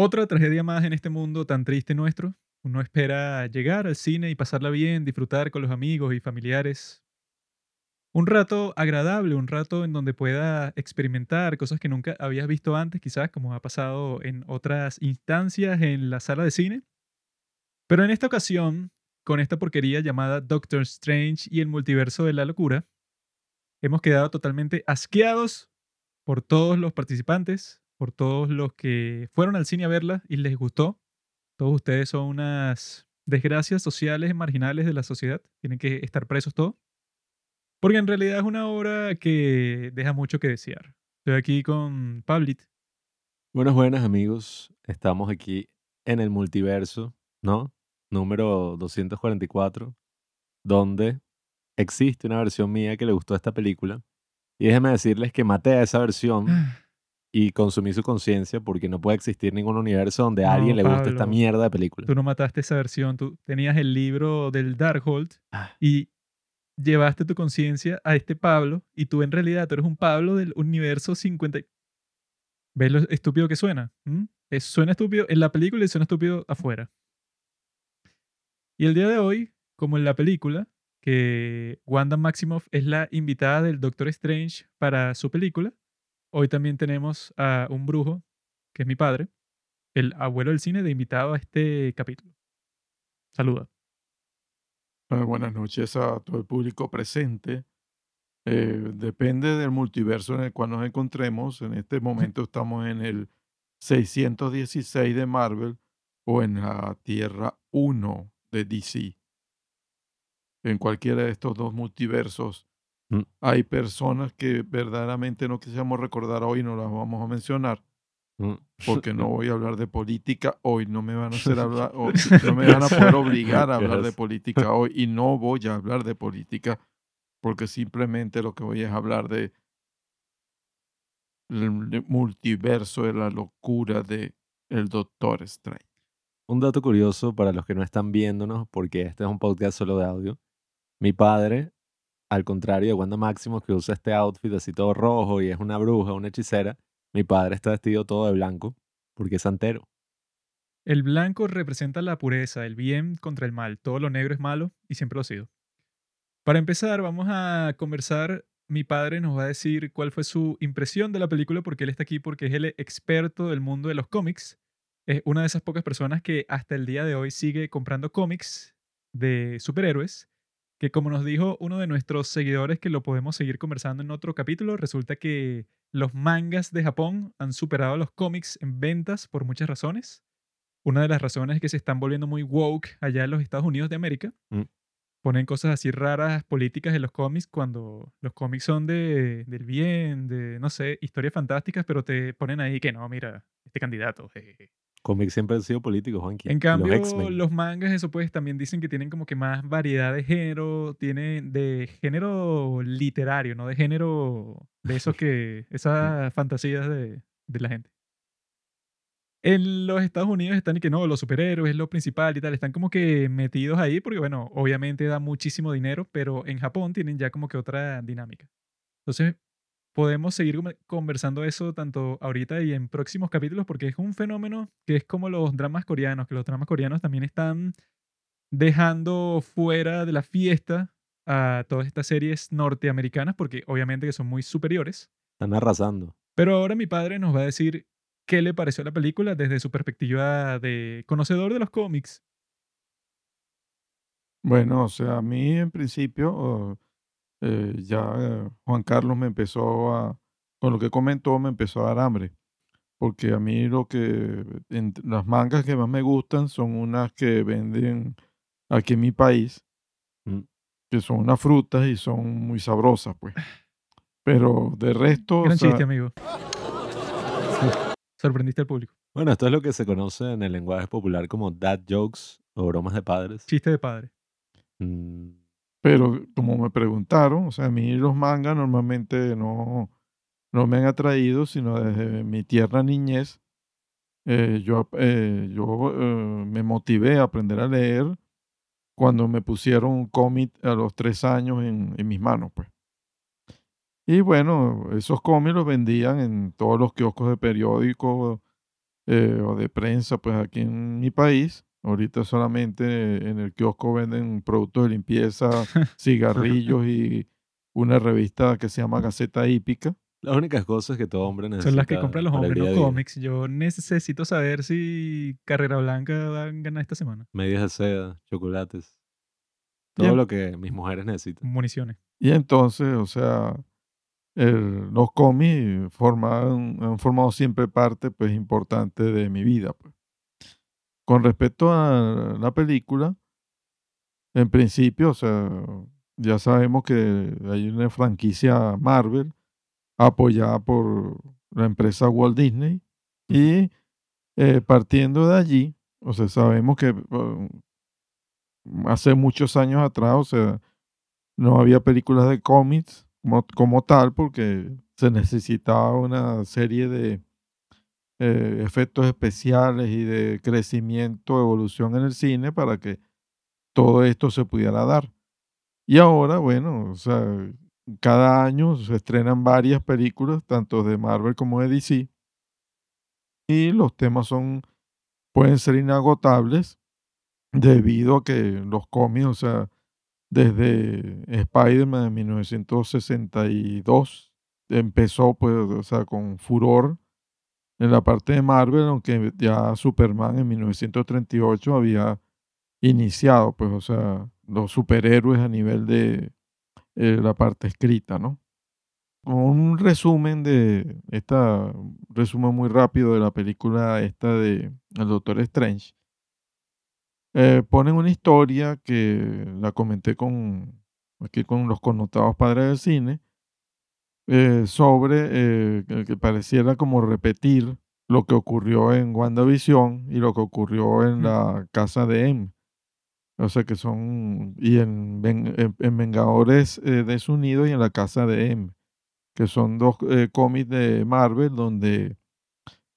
Otra tragedia más en este mundo tan triste nuestro. Uno espera llegar al cine y pasarla bien, disfrutar con los amigos y familiares. Un rato agradable, un rato en donde pueda experimentar cosas que nunca habías visto antes, quizás como ha pasado en otras instancias en la sala de cine. Pero en esta ocasión, con esta porquería llamada Doctor Strange y el multiverso de la locura, hemos quedado totalmente asqueados por todos los participantes, por todos los que fueron al cine a verla y les gustó. Todos ustedes son unas desgracias sociales marginales de la sociedad. Tienen que estar presos todos. Porque en realidad es una obra que deja mucho que desear. Estoy aquí con Pablit. Buenas, buenas amigos. Estamos aquí en el multiverso, ¿no? Número 244, donde existe una versión mía que le gustó esta película. Y déjenme decirles que maté a esa versión y consumí su conciencia porque no puede existir ningún universo donde a alguien le guste esta mierda de película. Tú no mataste esa versión, tú tenías el libro del Darkhold ah. y llevaste tu conciencia a este Pablo y tú en realidad tú eres un Pablo del universo 50. ¿Ves lo estúpido que suena? ¿Mm? suena estúpido en la película y suena estúpido afuera. Y el día de hoy, como en la película, que Wanda Maximoff es la invitada del Doctor Strange para su película, hoy también tenemos a un brujo, que es mi padre, el abuelo del cine, de invitado a este capítulo. Saluda. Ah, buenas noches a todo el público presente. Eh, depende del multiverso en el cual nos encontremos. En este momento estamos en el 616 de Marvel o en la Tierra 1 de DC. En cualquiera de estos dos multiversos mm. hay personas que verdaderamente no quisiéramos recordar hoy, no las vamos a mencionar, Mm. porque no voy a hablar de política hoy, no me van a hacer hablar, no me van a poder obligar a hablar de política hoy y no voy a hablar de política porque simplemente lo que voy es hablar de el multiverso de la locura de el Doctor Strange. Un dato curioso para los que no están viéndonos, porque este es un podcast solo de audio. Mi padre, al contrario de Wanda Máximo, que usa este outfit así todo rojo y es una bruja, una hechicera, mi padre está vestido todo de blanco porque es santero. El blanco representa la pureza, el bien contra el mal. Todo lo negro es malo y siempre lo ha sido. Para empezar, vamos a conversar. Mi padre nos va a decir cuál fue su impresión de la película porque él está aquí porque es el experto del mundo de los cómics. Es una de esas pocas personas que hasta el día de hoy sigue comprando cómics de superhéroes que como nos dijo uno de nuestros seguidores que lo podemos seguir conversando en otro capítulo, resulta que los mangas de Japón han superado a los cómics en ventas por muchas razones. Una de las razones es que se están volviendo muy woke allá en los Estados Unidos de América. Mm. Ponen cosas así raras políticas en los cómics cuando los cómics son de, del bien, de, no sé, historias fantásticas, pero te ponen ahí que no, mira, este candidato. Cómics siempre han sido políticos, Juanqui. En cambio, los, mangas, eso pues también dicen que tienen como que más variedad de género, tienen de género literario, no de género de esos que, esas fantasías de, de la gente. En los Estados Unidos están y que no, los superhéroes es lo principal y tal, están como que metidos ahí porque, bueno, obviamente da muchísimo dinero, pero en Japón tienen ya como que otra dinámica. Entonces, podemos seguir conversando eso tanto ahorita y en próximos capítulos porque es un fenómeno que es como los dramas coreanos, que los dramas coreanos también están dejando fuera de la fiesta a todas estas series norteamericanas porque obviamente que son muy superiores. Están arrasando. Pero ahora mi padre nos va a decir qué le pareció la película desde su perspectiva de conocedor de los cómics. Bueno, o sea, a mí en principio eh, ya eh, Juan Carlos me empezó a, con lo que comentó, me empezó a dar hambre. Porque a mí lo que, las mangas que más me gustan son unas que venden aquí en mi país, mm. que son unas frutas y son muy sabrosas, pues. Pero de resto... Gran chiste, amigo. Sorprendiste al público. Bueno, esto es lo que se conoce en el lenguaje popular como dad jokes o bromas de padres. Chiste de padre. Mm, pero como me preguntaron, o sea, a mí los mangas normalmente no, no me han atraído, sino desde mi tierna niñez. Eh, yo eh, yo eh, me motivé a aprender a leer cuando me pusieron un cómic a los tres años en, en mis manos, pues. Y bueno, esos cómics los vendían en todos los kioscos de periódicos eh, o de prensa, pues aquí en mi país. Ahorita solamente en el kiosco venden productos de limpieza, cigarrillos y una revista que se llama Gaceta Hípica. Las únicas cosas que todo hombre necesita. Son las que compran los hombres, no cómics. Yo necesito saber si Carrera Blanca va a ganar esta semana. Medias de seda, chocolates. Todo lo que mis mujeres necesitan. Municiones. Y entonces, o sea, el- los cómics forman, han formado siempre parte pues, importante de mi vida. pues. Con respecto a la película, en principio, o sea, ya sabemos que hay una franquicia Marvel apoyada por la empresa Walt Disney y eh, partiendo de allí, o sea, sabemos que uh, hace muchos años atrás, o sea, no había películas de cómics como, como tal porque se necesitaba una serie de eh, efectos especiales y de crecimiento, evolución en el cine para que todo esto se pudiera dar. Y ahora, bueno, o sea, cada año se estrenan varias películas, tanto de Marvel como de DC, y los temas son, pueden ser inagotables debido a que los cómics, o sea, desde Spider-Man de 1962 empezó, pues, o sea, con furor en la parte de Marvel, aunque ya Superman en 1938 había iniciado, pues, o sea, los superhéroes a nivel de eh, la parte escrita, ¿no? Un resumen de esta, resumen muy rápido de la película esta de El Doctor Strange. Eh, ponen una historia que la comenté con aquí con los connotados padres del cine eh, sobre eh, que, pareciera como repetir lo que ocurrió en WandaVision y lo que ocurrió en la casa de M. O sea que son, y en, en- en Vengadores eh, Desunidos y en la casa de M, que son dos eh, cómics de Marvel donde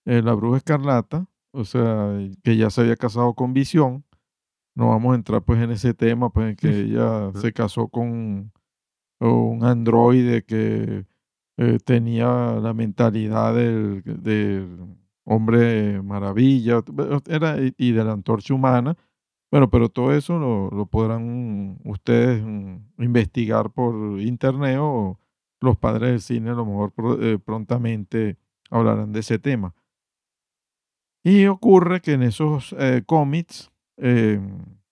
la bruja escarlata, o sea, que ya se había casado con Visión, no vamos a entrar pues en ese tema, pues en que ella se casó con un androide que eh, tenía la mentalidad del, del hombre maravilla, era y de la antorcha humana. Bueno, pero todo eso lo, lo podrán ustedes mm, investigar por internet o los padres del cine a lo mejor eh, prontamente hablarán de ese tema. Y ocurre que en esos eh, cómics, eh,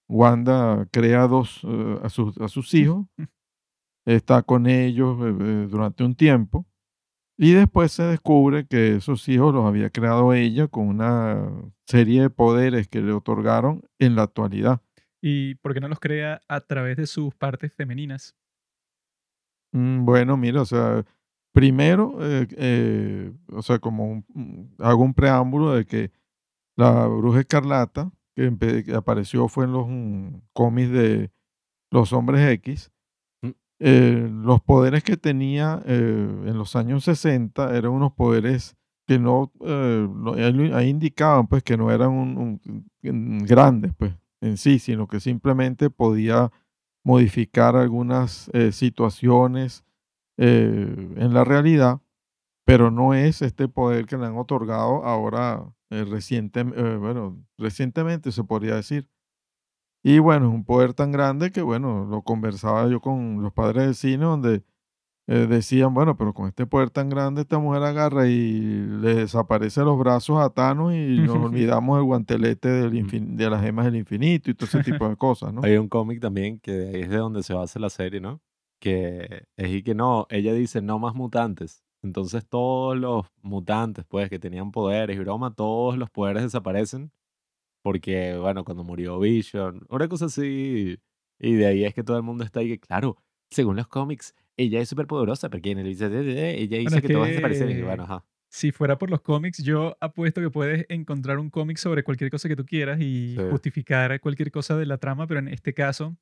Wanda crea dos, a, sus, a sus hijos, está con ellos eh, eh, durante un tiempo, y después se descubre que esos hijos los había creado ella con una serie de poderes que le otorgaron en la actualidad. ¿Y por qué no los crea a través de sus partes femeninas? Mm, Bueno, mira, o sea, primero, eh, eh, o sea, como un- un- hago un preámbulo de que la bruja escarlata, que, apareció fue en los mm, cómics de los hombres X, Mm. Eh, los poderes que tenía eh, en los años 60 eran unos poderes que no, eh, no- ahí indicaban pues que no eran un- grandes pues en sí, sino que simplemente podía modificar algunas eh, situaciones eh, en la realidad, pero no es este poder que le han otorgado ahora eh, reciente, bueno, recientemente se podría decir. Y bueno, es un poder tan grande que bueno, lo conversaba yo con los padres del cine donde eh, decían, bueno, pero con este poder tan grande esta mujer agarra y le desaparece los brazos a Thanos y nos olvidamos del guantelete del infin- de las gemas del infinito y todo ese tipo de cosas, ¿no? Hay un cómic también que es de donde se basa la serie, ¿no? Que es y que no, ella dice no más mutantes. Entonces todos los mutantes, pues, que tenían poderes y broma, todos los poderes desaparecen. Porque, bueno, cuando murió Vision, una cosa así. Y de ahí es que todo el mundo está ahí que, claro, según los cómics, ella es súper poderosa, porque en el ella dice es que, todos desaparecen. Y que- bueno, ajá. Si fuera por los cómics, yo apuesto que puedes encontrar un cómic sobre cualquier cosa que tú quieras y Sí. justificar cualquier cosa de la trama, pero en este caso,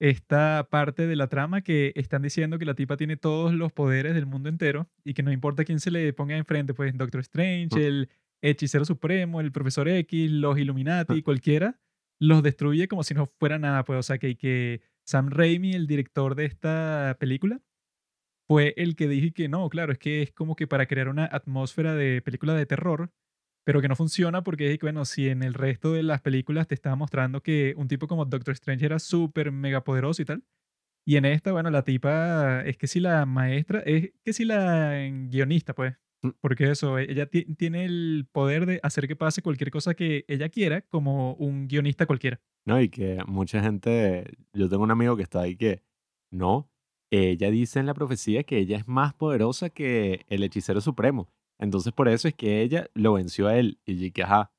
esta parte de la trama que están diciendo que la tipa tiene todos los poderes del mundo entero y que no importa quién se le ponga enfrente, pues Doctor Strange, Mm. el Hechicero Supremo, el Profesor X, los Illuminati, cualquiera, los destruye como si no fuera nada, pues, o sea, que, que Sam Raimi, el director de esta película, fue el que dije que no, claro, es que es como que para crear una atmósfera de película de terror, pero que no funciona porque es que, bueno, si en el resto de las películas te estaba mostrando que un tipo como Doctor Strange era súper mega poderoso y tal, y en esta, bueno, la tipa es que si la maestra, es que si la guionista, pues. Porque eso, ella ti- tiene el poder de hacer que pase cualquier cosa que ella quiera como un guionista cualquiera. No, y que mucha gente, yo tengo un amigo que está ahí que, no, ella dice en la profecía que ella es más poderosa que el hechicero supremo. Entonces por eso es que ella lo venció a él. Y que, ajá,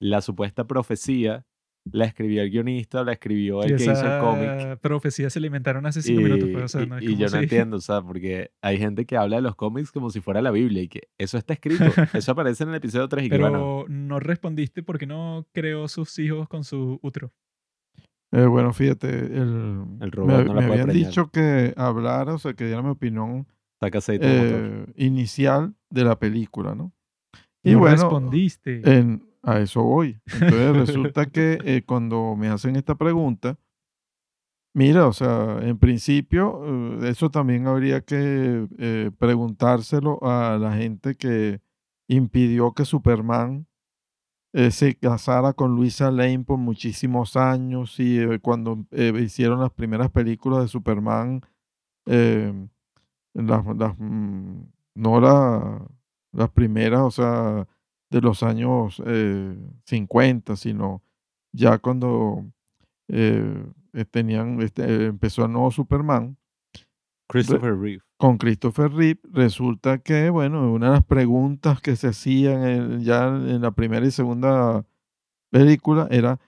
la supuesta profecía la escribió el guionista, la escribió el Y que hizo el cómic. profecía se le inventaron hace cinco minutos, pues, o sea, Y, no es y yo no entiendo, o sea, porque hay gente que habla de los cómics como si fuera la Biblia y que eso está escrito, eso aparece en el episodio 3 y que Pero bueno, no respondiste porque no creó sus hijos con su útero. Eh, bueno, fíjate, el, El me, robot no la me habían preñar. dicho que hablara, o sea, que diera mi opinión saca aceite eh, inicial de la película, ¿no? Y no bueno, respondiste. en- a eso voy. Entonces resulta que eh, cuando me hacen esta pregunta, mira, o sea, en principio, eh, eso también habría que eh, preguntárselo a la gente que impidió que Superman se casara con Luisa Lane por muchísimos años y cuando hicieron las primeras películas de Superman, las, las, mm, no la- las primeras, o sea, de los años eh, 50, sino ya cuando eh, eh, tenían, este, empezó el nuevo Superman Christopher Reeve. con Christopher Reeve, resulta que, bueno, una de las preguntas que se hacían en- ya en la primera y segunda película era,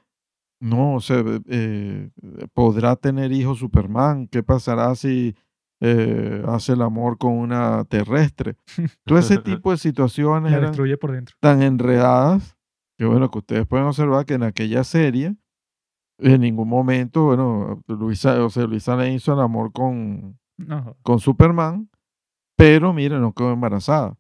no, o sea, eh, ¿podrá tener hijos Superman? ¿Qué pasará si eh, hace el amor con una terrestre? Todo ese tipo de situaciones la eran destruye por dentro. tan enredadas que bueno, que ustedes pueden observar que en aquella serie en ningún momento, bueno, Luisa, o sea, Luisa le hizo el amor con, No, con Superman, pero mira, no quedó embarazada.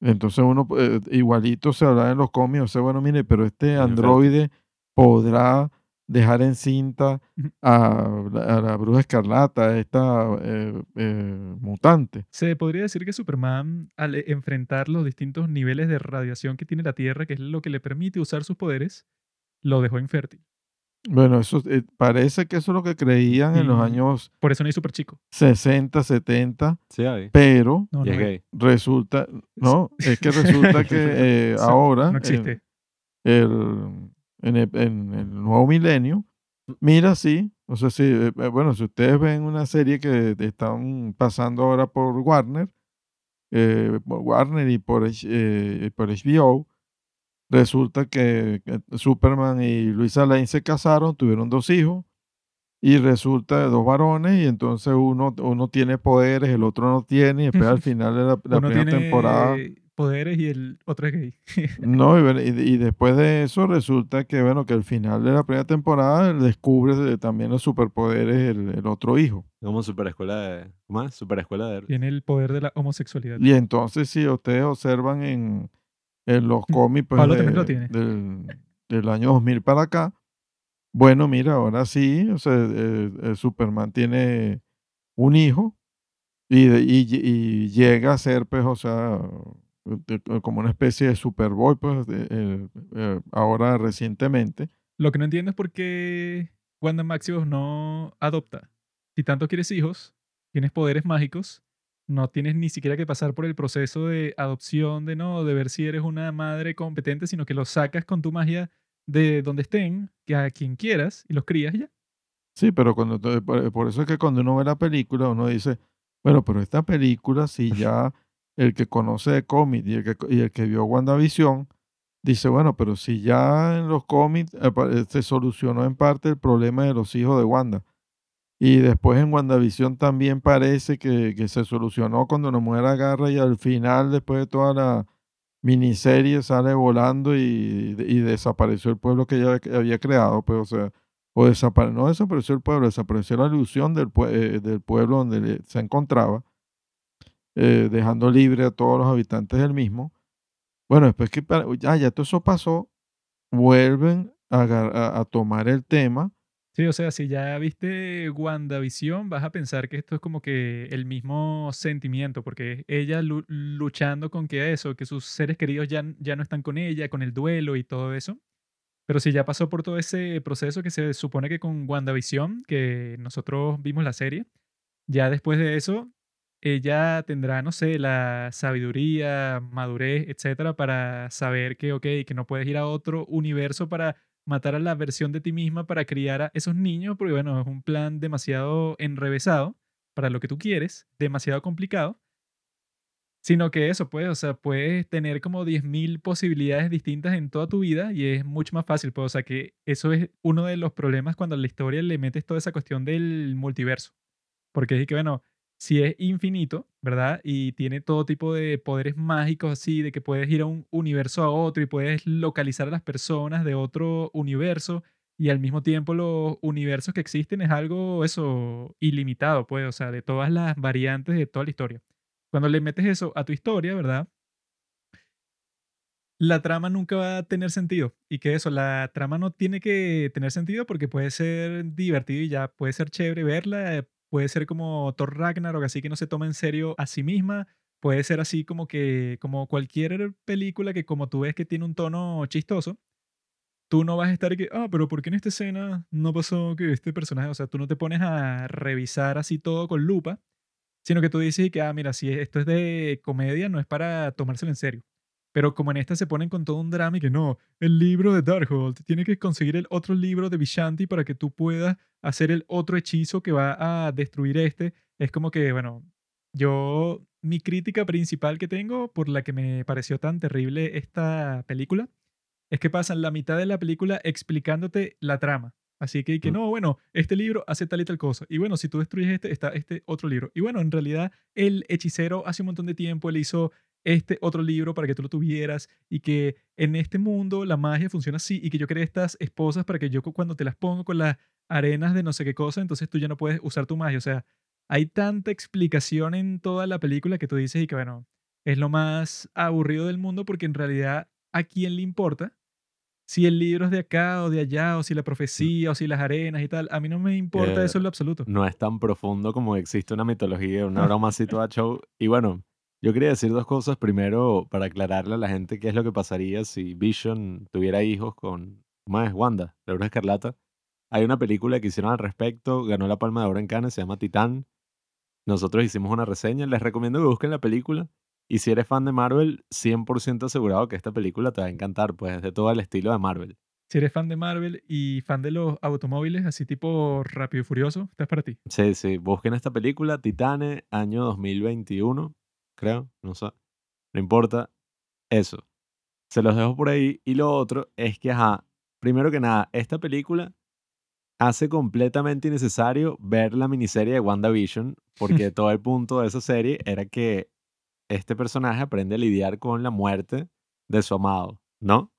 Entonces uno, eh, igualito se hablaba en los cómics, o sea, bueno, mire, pero este androide podrá dejar encinta Ujú. a, la- a la bruja escarlata, a esta eh, eh, mutante. Se podría decir que Superman, al e- enfrentar los distintos niveles de radiación que tiene la Tierra, que es lo que le permite usar sus poderes, lo dejó infértil. Bueno, eso eh, parece que eso es lo que creían en los años Por eso no es súper chico. 60, 70, Sí, pero No, resulta, no, es que resulta que eh, ahora, No en- existe. el, en, el, en el nuevo milenio, mira, sí, o sea, sí, eh, eh, bueno, si ustedes ven una serie que están pasando ahora por Warner, eh, por Warner y por, eh, por HBO, resulta que Superman y Luisa Lane se casaron, tuvieron dos hijos, y resulta dos varones, y entonces uno, uno tiene poderes, el otro no tiene, y después al final de la, primera tiene temporada... poderes y el otro es gay. No, y, y, y después de eso resulta que, bueno, que al final de la primera temporada él descubre de- también los superpoderes el, el otro hijo. Como super escuela de. ¿Cómo es? Super escuela de. Tiene el poder de la homosexualidad. Y entonces, si ustedes observan en, en los cómics pues, Pablo de- también lo tiene. del, del año 2000 para acá, bueno, mira, ahora sí, o sea, Superman tiene un hijo y, de- y, y llega a ser, pues, o sea, como una especie de Superboy, pues, eh, eh, ahora recientemente. Lo que no entiendo es por qué Wanda Maximoff no adopta. Si tanto quieres hijos, tienes poderes mágicos, no tienes ni siquiera que pasar por el proceso de adopción, de no, de ver si eres una madre competente, sino que los sacas con tu magia de donde estén, que a quien quieras, y los crías ya. Sí, pero cuando por eso es que cuando uno ve la película, uno dice, bueno, pero esta película, si ya el que conoce de cómics y el que, y el que vio WandaVision, dice, bueno, pero si ya en los cómics eh, eh, se solucionó en parte el problema de los hijos de Wanda. Y después en WandaVision también parece que, que se solucionó cuando una mujer agarra y al final, después de toda la miniserie, sale volando y, y desapareció el pueblo que ella había- creado. Pues, o sea, o desapare no desapareció el pueblo, desapareció la ilusión del, pue- eh, del pueblo donde se encontraba, eh, dejando libre a todos los habitantes del mismo. Bueno, después que ya, ya todo eso pasó, vuelven a, tomar el tema Sí, o sea, si ya viste WandaVision, vas a pensar que esto es como que el mismo sentimiento, porque ella lu- luchando con que eso, que sus seres queridos ya, ya no están con ella, con el duelo y todo eso. Pero si ya pasó por todo ese proceso que se supone que con WandaVision, que nosotros vimos la serie, ya después de eso, ella tendrá, no sé, la sabiduría, madurez, etcétera, para saber que, ok, que no puedes ir a otro universo para matar a la versión de ti misma para criar a esos niños, porque bueno, es un plan demasiado enrevesado para lo que tú quieres, demasiado complicado, sino que eso, pues, o sea, puedes tener como 10.000 posibilidades distintas en toda tu vida y es mucho más fácil, pues, o sea, que eso es uno de los problemas cuando a la historia le metes toda esa cuestión del multiverso. Porque es que, bueno, si es infinito, ¿verdad? Y tiene todo tipo de poderes mágicos así, de que puedes ir a un universo a otro y puedes localizar a las personas de otro universo y al mismo tiempo los universos que existen es algo, eso, ilimitado, pues, o sea, de todas las variantes de toda la historia. Cuando le metes eso a tu historia, ¿verdad? La trama nunca va a tener sentido. Y que eso, la trama no tiene que tener sentido porque puede ser divertido y ya puede ser chévere verla. Puede ser como Thor Ragnarok, así que no se toma en serio a sí misma. Puede ser así como que, como cualquier película que como tú ves que tiene un tono chistoso, tú no vas a estar que, ah, pero ¿por qué en esta escena no pasó que este personaje, o sea, tú no te pones a revisar así todo con lupa, sino que tú dices que, ah, mira, si esto es de comedia, no es para tomárselo en serio. Pero como en esta se ponen con todo un drama y que no, el libro de Darkhold, tiene que conseguir el otro libro de Vishanti para que tú puedas hacer el otro hechizo que va a destruir este. Es como que, bueno, yo, mi crítica principal que tengo por la que me pareció tan terrible esta película es que pasan la mitad de la película explicándote la trama. Así que, que Mm. no, bueno, este libro hace tal y tal cosa. Y bueno, si tú destruyes este, está este otro libro. Y bueno, en realidad el hechicero hace un montón de tiempo, él hizo este otro libro para que tú lo tuvieras y que en este mundo la magia funciona así y que yo creé estas esposas para que yo cu- cuando te las pongo con las arenas de no sé qué cosa, entonces tú ya no puedes usar tu magia. O sea, hay tanta explicación en toda la película que tú dices y que bueno, es lo más aburrido del mundo porque en realidad a quién le importa si el libro es de acá o de allá, o si la profecía, o si las arenas y tal. A mí no me importa eso en lo absoluto. no es tan profundo como existe una mitología, una broma así toda show. Y bueno, yo quería decir dos cosas. Primero, para aclararle a la gente qué es lo que pasaría si Vision tuviera hijos con, ¿cómo es? Wanda, la Bruja Escarlata. Hay una película que hicieron al respecto, ganó la Palma de Oro en Cannes, se llama Titán. Nosotros hicimos una reseña, les recomiendo que busquen la película. Y si eres fan de Marvel, 100% asegurado que esta película te va a encantar, pues es de todo el estilo de Marvel. Si eres fan de Marvel y fan de los automóviles, así tipo Rápido y Furioso, esta es para ti. Sí, sí, busquen esta película, Titane, año 2021, creo, no sé, no importa, eso. Se los dejo por ahí. Y lo otro es que, ajá, primero que nada, esta película hace completamente innecesario ver la miniserie de WandaVision, porque todo el punto de esa serie era que este personaje aprende a lidiar con la muerte de su amado, ¿no?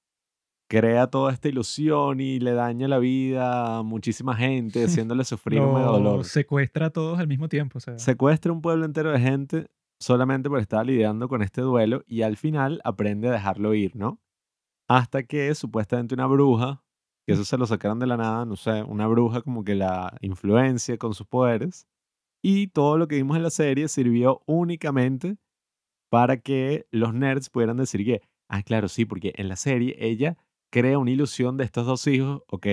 Crea toda esta ilusión y le daña la vida a muchísima gente, haciéndole sufrir un dolor. secuestra a todos al mismo tiempo. O sea, Secuestra un pueblo entero de gente solamente por estar lidiando con este duelo y al final aprende a dejarlo ir, ¿no? Hasta que supuestamente una bruja, que eso se lo sacaron de la nada, no sé, una bruja como que la influencia con sus poderes y todo lo que vimos en la serie sirvió únicamente para que los nerds pudieran decir que, ah, claro, sí, porque en la serie ella crea una ilusión de estos dos hijos, ok,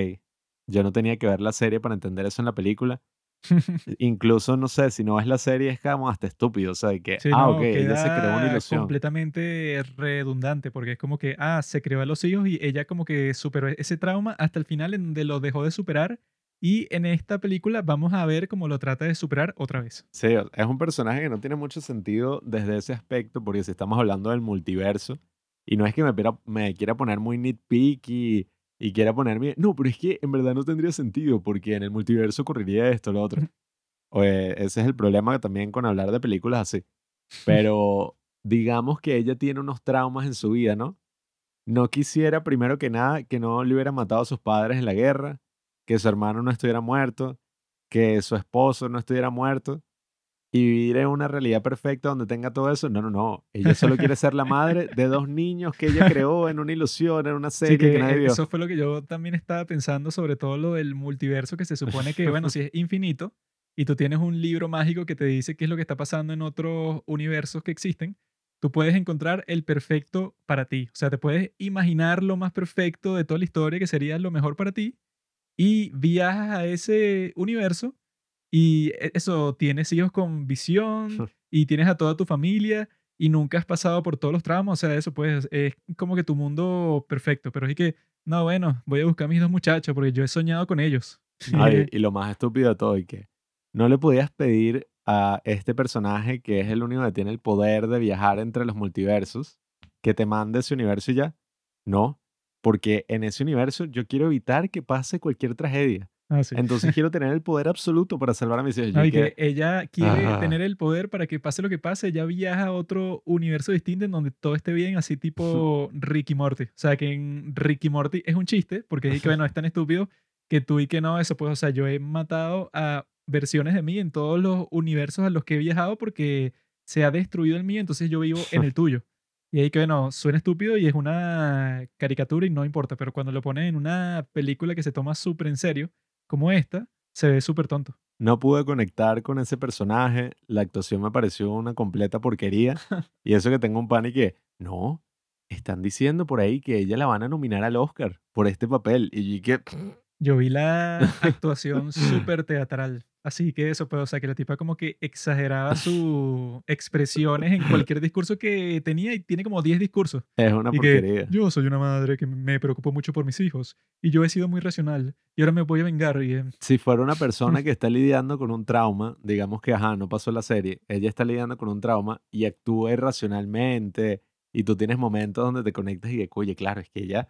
yo no tenía que ver la serie para entender eso en la película, Incluso, no sé, si no ves la serie es como hasta estúpido, o sea, de que, Sí, ah, no, ok, ella se creó una ilusión. completamente redundante, porque es como que, ah, se creó a los hijos y ella como que superó ese trauma hasta el final en donde lo dejó de superar y en esta película vamos a ver cómo lo trata de superar otra vez. Sí, es un personaje que no tiene mucho sentido desde ese aspecto, porque si estamos hablando del multiverso, y no es que me, me quiera poner muy nitpicky y quiera ponerme, no, pero es que en verdad no tendría sentido, porque en el multiverso ocurriría esto, lo otro. Ese es el problema también con hablar de películas así. Pero digamos que ella tiene unos traumas en su vida, ¿no? No quisiera, primero que nada, que no le hubieran matado a sus padres en la guerra, que su hermano no estuviera muerto, que su esposo no estuviera muerto. Y vivir en una realidad perfecta donde tenga todo eso. No, no, no. Ella solo quiere ser la madre de dos niños que ella creó en una ilusión, en una Sí, serie que, que nadie eh, vio. eso fue lo que yo también estaba pensando sobre todo lo del multiverso, que se supone que, bueno, si es infinito y tú tienes un libro mágico que te dice qué es lo que está pasando en otros universos que existen, tú puedes encontrar el perfecto para ti. O sea, te puedes imaginar lo más perfecto de toda la historia que sería lo mejor para ti y viajas a ese universo y e- eso, tienes hijos con visión y tienes a toda tu familia y nunca has pasado por todos los tramos, o sea, eso pues es como que tu mundo perfecto, pero es que, no, bueno, voy a buscar a mis dos muchachos porque yo he soñado con ellos. Ay, es- y lo más estúpido de todo, y que no le podías pedir a este personaje, que es el único que tiene el poder de viajar entre los multiversos, que te mande ese universo y ya. No, porque en ese universo yo quiero evitar que pase cualquier tragedia. Ah, sí. Entonces quiero tener el poder absoluto para salvar a mis hijos. Yo No, y que- que ella quiere Ah. tener el poder para que pase lo que pase, ella viaja a otro universo distinto en donde todo esté bien, así tipo Ricky Morty. O sea, que en Ricky Morty es un chiste, porque es que, bueno, es tan estúpido que tú y que no, eso pues, o sea, yo he matado a versiones de mí en todos los universos a los que he viajado porque se ha destruido el mío, entonces yo vivo en el tuyo. Y ahí que, bueno, suena estúpido y es una caricatura y no importa, pero cuando lo ponen en una película que se toma súper en serio, como esta, se ve súper tonto. no pude conectar con ese personaje, la actuación me pareció una completa porquería. y eso que tengo un pan y que, no, están diciendo por ahí que ella la van a nominar al Oscar por este papel. Y yo que, Yo vi la actuación súper teatral. Así que eso, pues, o sea, que la tipa como que exageraba sus expresiones en cualquier discurso que tenía y tiene como 10 discursos. es una Y que porquería. yo soy una madre que me preocupo mucho por mis hijos y yo he sido muy racional y ahora me voy a vengar. Y, eh, Si fuera una persona que está lidiando con un trauma, digamos que, ajá, no pasó la serie, ella está lidiando con un trauma y actúa irracionalmente y tú tienes momentos donde te conectas y que, oye, claro, es que ella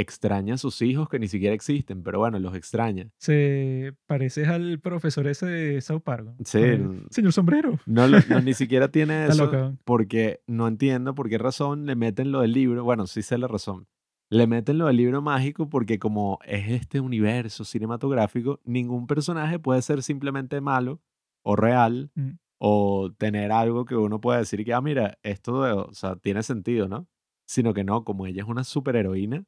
extraña a sus hijos que ni siquiera existen, pero bueno, los extraña. se pareces al profesor ese de South Park. ¿no? Sí, el, Señor sombrero. No, lo- no, ni siquiera tiene Está eso loca. porque no entiendo por qué razón le meten lo del libro. Bueno, sí sé la razón. Le meten lo del libro mágico porque como es este universo cinematográfico, ningún personaje puede ser simplemente malo o real Mm. o tener algo que uno pueda decir que, ah, mira, esto o sea, tiene sentido, ¿no? Sino que no, como ella es una superheroína,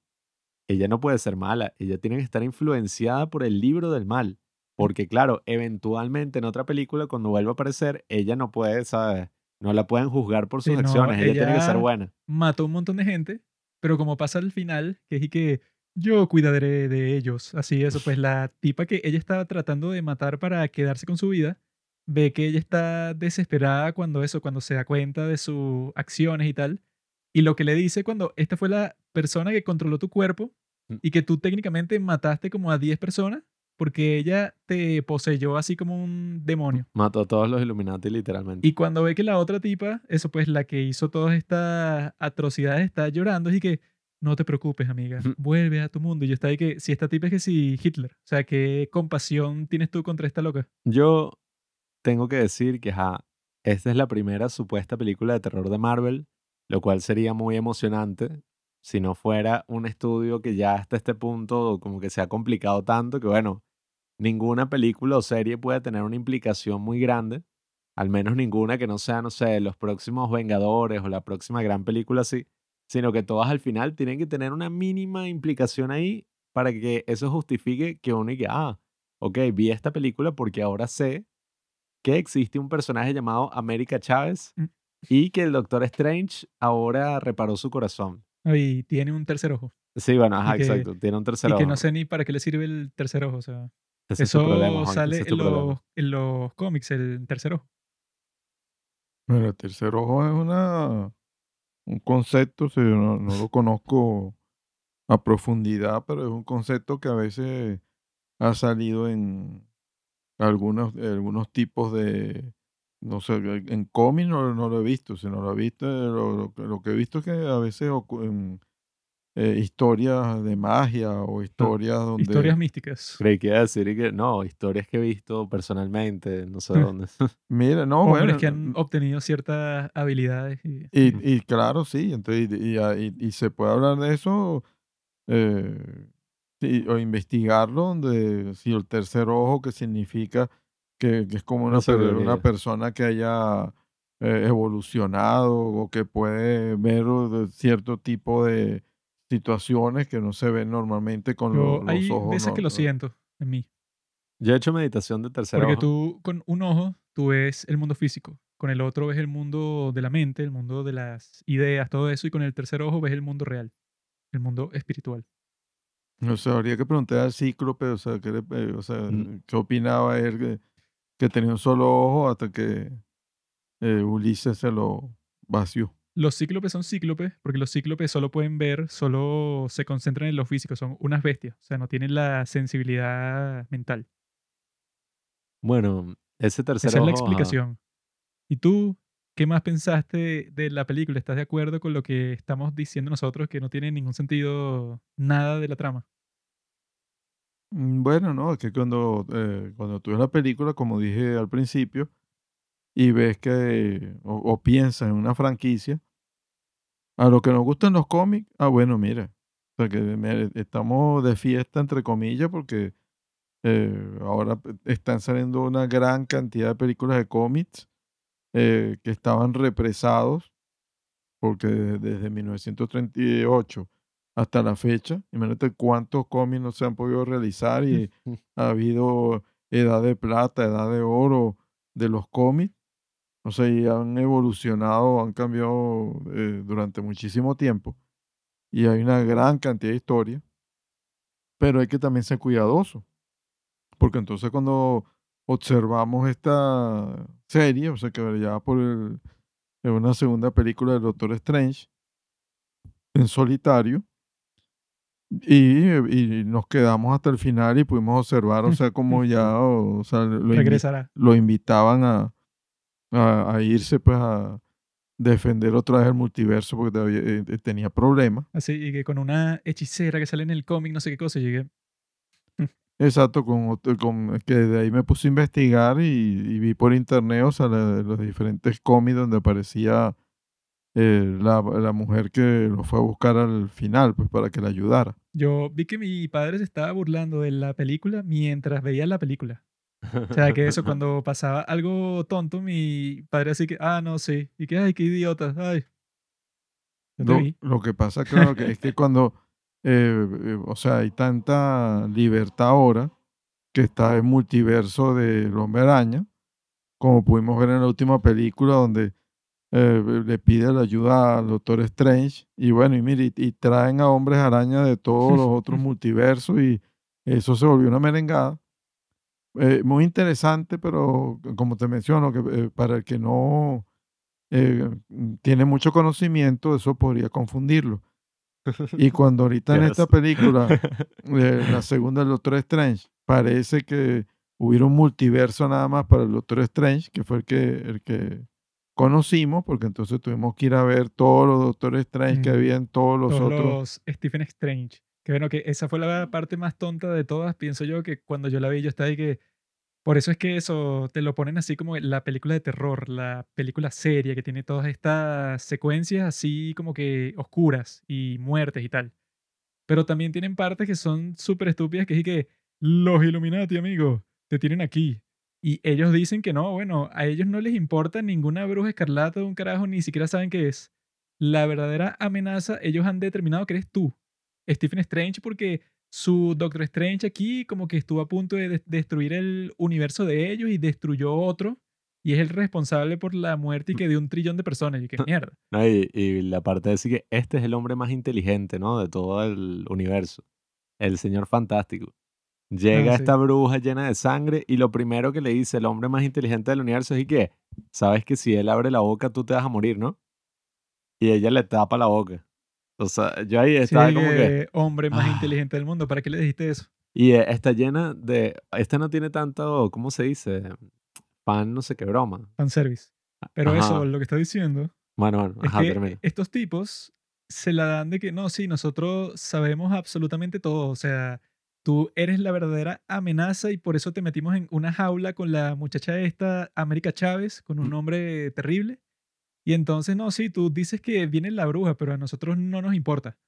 ella no puede ser mala, ella tiene que estar influenciada por el libro del mal. Porque claro, eventualmente en otra película, cuando vuelva a aparecer, ella no puede, ¿sabes? No la pueden juzgar por sus Sí, no, acciones, ella, tiene que ser buena. mató un montón de gente, pero como pasa al final, que es y que yo cuidaré de ellos, así eso, pues la tipa que ella estaba tratando de matar para quedarse con su vida, ve que ella está desesperada cuando eso, cuando se da cuenta de sus acciones y tal, y lo que le dice cuando esta fue la persona que controló tu cuerpo Mm. Y que tú técnicamente mataste como a 10 personas porque ella te poseyó así como un demonio. Mató a todos los Illuminati literalmente. Y cuando ve que la otra tipa, eso pues la que hizo todas estas atrocidades, está llorando, y que no te preocupes, amiga, vuelve a tu mundo. Y yo estaba ahí que, si esta tipa es que si Hitler, o sea, ¿qué compasión tienes tú contra esta loca? Yo tengo que decir que, ajá, esta es la primera supuesta película de terror de Marvel, lo cual sería muy emocionante si no fuera un estudio que ya hasta este punto como que se ha complicado tanto que, bueno, ninguna película o serie puede tener una implicación muy grande, al menos ninguna que no sea, no sé, los próximos Vengadores o la próxima gran película así, sino que todas al final tienen que tener una mínima implicación ahí para que eso justifique que uno que, ah, ok, vi esta película porque ahora sé que existe un personaje llamado América Chávez Mm. y que el Doctor Strange ahora reparó su corazón. Y tiene un tercer ojo. Sí, bueno, ajá, que- exacto. Tiene un tercer y que ojo. no sé ni para qué le sirve el tercer ojo. O sea, Ese es tu eso problema, Juan, sale ese es tu en los, en los cómics, el tercer ojo. Bueno, el tercer ojo es una, un concepto, sí, yo no, no lo conozco a profundidad, pero es un concepto que a veces ha salido en algunos, algunos tipos de, no sé, en cómics no, no lo he visto, si no lo he visto, lo, lo que- lo que he visto es que a veces ocu- en eh, historias de magia o historias donde... Historias místicas. Creí que iba a decir y que no, historias que he visto personalmente, no sé dónde. Mira, no, Hombres bueno, que han obtenido ciertas habilidades. Y, Y, y claro, sí, entonces, y, y- y- y se puede hablar de eso eh, sí, o investigarlo, donde si el tercer ojo, que significa que, que es como una, persona que haya eh, evolucionado o que puede ver cierto tipo de situaciones que no se ven normalmente con Yo los hay ojos. veces no- que lo siento en mí. Yo he hecho meditación de tercer Porque ojo. tú con un ojo tú ves el mundo físico, con el otro ves el mundo de la mente, el mundo de las ideas, todo eso, y con el tercer ojo ves el mundo real, el mundo espiritual. O sea, habría que preguntar al cíclope, o sea, qué, le- eh, o sea, Mm. qué opinaba él que, tenía un solo ojo hasta que eh, Ulises se lo vació. Los cíclopes son cíclopes porque los cíclopes solo pueden ver, solo se concentran en lo físico, son unas bestias, o sea, no tienen la sensibilidad mental. Bueno, ese tercer Esa es la ajá. explicación. ¿Y tú qué más pensaste de la película? ¿Estás de acuerdo con lo que estamos diciendo nosotros que no tiene ningún sentido nada de la trama? Mm, Bueno, no, es que cuando, eh, cuando tú ves la película, como dije al principio, y ves que, o, piensas en una franquicia, a lo que nos gustan los cómics, ah, bueno, mira, o me- estamos de fiesta, entre comillas, porque eh, ahora están saliendo una gran cantidad de películas de cómics eh, que estaban represados, porque desde 1938 hasta la fecha, imagínate cuántos cómics no se han podido realizar y ha habido edad de plata, edad de oro de los cómics. O sea, y han evolucionado, han cambiado eh, durante muchísimo tiempo. Y hay una gran cantidad de historias. Pero hay que también ser cuidadoso. Porque entonces cuando observamos esta serie, o sea, que ya por el- en una segunda película del Doctor Strange, en solitario, y, y nos quedamos hasta el final y pudimos observar, o sea, como ya, o, o sea, lo, invi- Regresará. lo invitaban a, a, a irse pues a defender otra vez el multiverso porque todavía, eh, eh, tenía problemas. Así, y que con una hechicera que sale en el cómic, no sé qué cosa, llegué. Exacto, con, que de ahí me puse a investigar y, y vi por internet, o sea, la- los diferentes cómics donde aparecía eh, la, la mujer que lo fue a buscar al final, pues para que la ayudara. Yo vi que mi padre se estaba burlando de la película mientras veía la película. O sea, que eso, cuando pasaba algo tonto, mi padre así que, ah, no, sí. Y que, ay, qué idiota, ay. Te Lo, que pasa, claro, que es que cuando, eh, eh, o sea, hay tanta libertad ahora que está el multiverso del Hombre Araña, como pudimos ver en la última película donde eh, le pide la ayuda al Doctor Strange y bueno, y mire, y, y traen a hombres araña de todos los otros multiversos y eso se volvió una merengada. Eh, muy interesante, pero como te menciono, que eh, para el que no eh, tiene mucho conocimiento, eso podría confundirlo. Y cuando ahorita en esta película, la segunda del Doctor Strange, parece que hubiera un multiverso nada más para el Doctor Strange, que fue el que, el que conocimos, porque entonces tuvimos que ir a ver todos los Doctor Strange que Mm. había en todos los Todos otros. los Stephen Strange. Que bueno, que esa fue la parte más tonta de todas, pienso yo, que cuando yo la vi, yo estaba ahí que. Por eso es que eso te lo ponen así como la película de terror, la película seria que tiene todas estas secuencias así como que oscuras y muertes y tal. Pero también tienen partes que son súper estúpidas, que es que los Illuminati, amigo, te tienen aquí. Y ellos dicen que no, bueno, a ellos no les importa ninguna bruja escarlata de un carajo, ni siquiera saben qué es. La verdadera amenaza, ellos han determinado que eres tú, Stephen Strange, porque su Doctor Strange aquí como que estuvo a punto de de- destruir el universo de ellos y destruyó otro. Y es el responsable por la muerte y que de un trillón de personas. Y que mierda. No, y, y la parte de decir que este es el hombre más inteligente, ¿no? De todo el universo. El señor fantástico. Llega Ah, sí. esta bruja llena de sangre y lo primero que le dice el hombre más inteligente del universo es y que, sabes que si él abre la boca tú te vas a morir, ¿no? Y ella le tapa la boca. O sea, yo ahí Sí, estaba como que... que hombre más Ah. inteligente del mundo. ¿Para qué le dijiste eso? Y eh, está llena de... Esta no tiene tanto, ¿cómo se dice? Pan no sé qué broma. Fanservice. Pero eso, Ajá. lo que está diciendo Bueno, bueno, es ajá, que termina. estos tipos se la dan de que no, sí, nosotros sabemos absolutamente todo. O sea, tú eres la verdadera amenaza y por eso te metimos en una jaula con la muchacha esta, América Chávez, con un Mm. nombre terrible. Y entonces, no, sí, tú dices que viene la bruja, pero a nosotros no nos importa.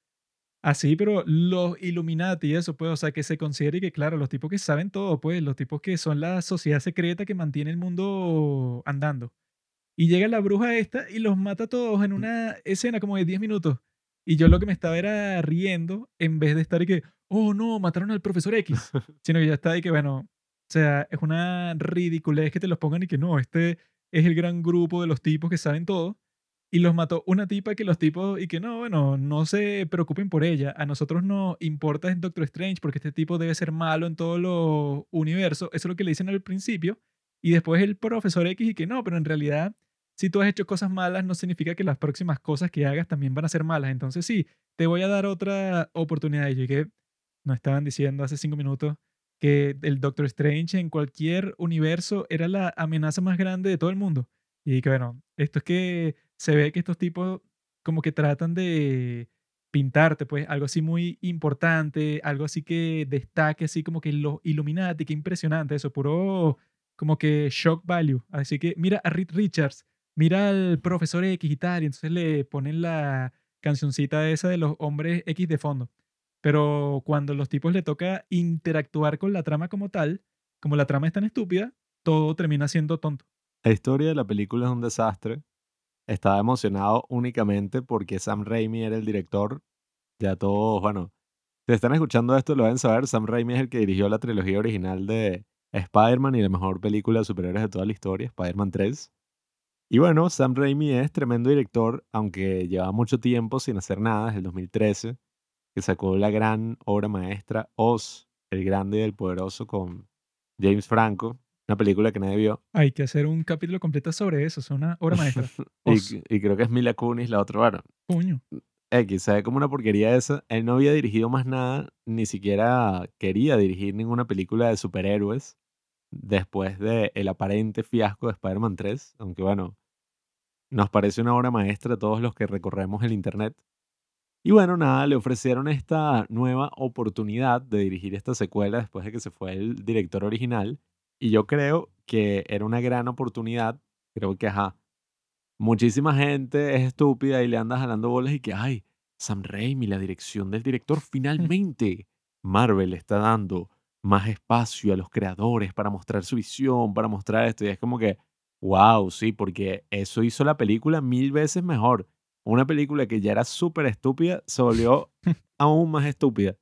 Así, pero los Illuminati y eso, pues, o sea, que se considere que, claro, los tipos que saben todo, pues, los tipos que son la sociedad secreta que mantiene el mundo andando. Y llega la bruja esta y los mata a todos en una escena como de 10 minutos. Y yo lo que me estaba era riendo en vez de estar y que, oh no, mataron al profesor X. Sino que ya está y que, bueno, o sea, es una ridiculez que te los pongan y que no, este es el gran grupo de los tipos que saben todo y los mató una tipa que los tipos y que no, bueno, no se preocupen por ella. A nosotros no importa en Doctor Strange porque este tipo debe ser malo en todos los universos. Eso es lo que le dicen al principio. Y después el profesor X y que no, pero en realidad si tú has hecho cosas malas no significa que las próximas cosas que hagas también van a ser malas. Entonces sí, te voy a dar otra oportunidad. Y yo que nos estaban diciendo hace cinco minutos que el Doctor Strange en cualquier universo era la amenaza más grande de todo el mundo. Y que bueno, esto es que se ve que estos tipos como que tratan de pintarte, pues, algo así muy importante, algo así que destaque, así como que los Illuminati, qué impresionante eso, puro como que shock value. Así que mira a Reed Richards, mira al profesor X y tal, y entonces le ponen la cancioncita esa de los hombres X de fondo. Pero cuando los tipos le toca interactuar con la trama como tal, como la trama es tan estúpida, todo termina siendo tonto. La historia de la película es un desastre. Estaba emocionado únicamente porque Sam Raimi era el director. Ya todos, bueno, si están escuchando esto lo deben saber, Sam Raimi es el que dirigió la trilogía original de Spider-Man y la mejor película de superhéroes de toda la historia, Spider-Man 3. Y bueno, Sam Raimi es tremendo director, aunque lleva mucho tiempo sin hacer nada, desde el 2013, que sacó la gran obra maestra Oz, el grande y el poderoso con James Franco, una película que nadie vio. Hay que hacer un capítulo completo sobre eso, es una obra maestra. y, creo que es Mila Kunis la otra, bueno. Puño. X, sabe como una porquería esa. Él no había dirigido más nada, ni siquiera quería dirigir ninguna película de superhéroes después de el aparente fiasco de Spider-Man 3, aunque bueno, nos parece una obra maestra a todos los que recorremos el internet. Y bueno, nada, le ofrecieron esta nueva oportunidad de dirigir esta secuela después de que se fue el director original y yo creo que era una gran oportunidad. Creo que, ajá, muchísima gente es estúpida y le anda jalando bolas y que, ay, Sam Raimi, la dirección del director, finalmente Marvel está dando más espacio a los creadores para mostrar su visión, para mostrar esto. Y es como que, wow, sí, porque eso hizo la película mil veces mejor. Una película que ya era súper estúpida se volvió aún más estúpida,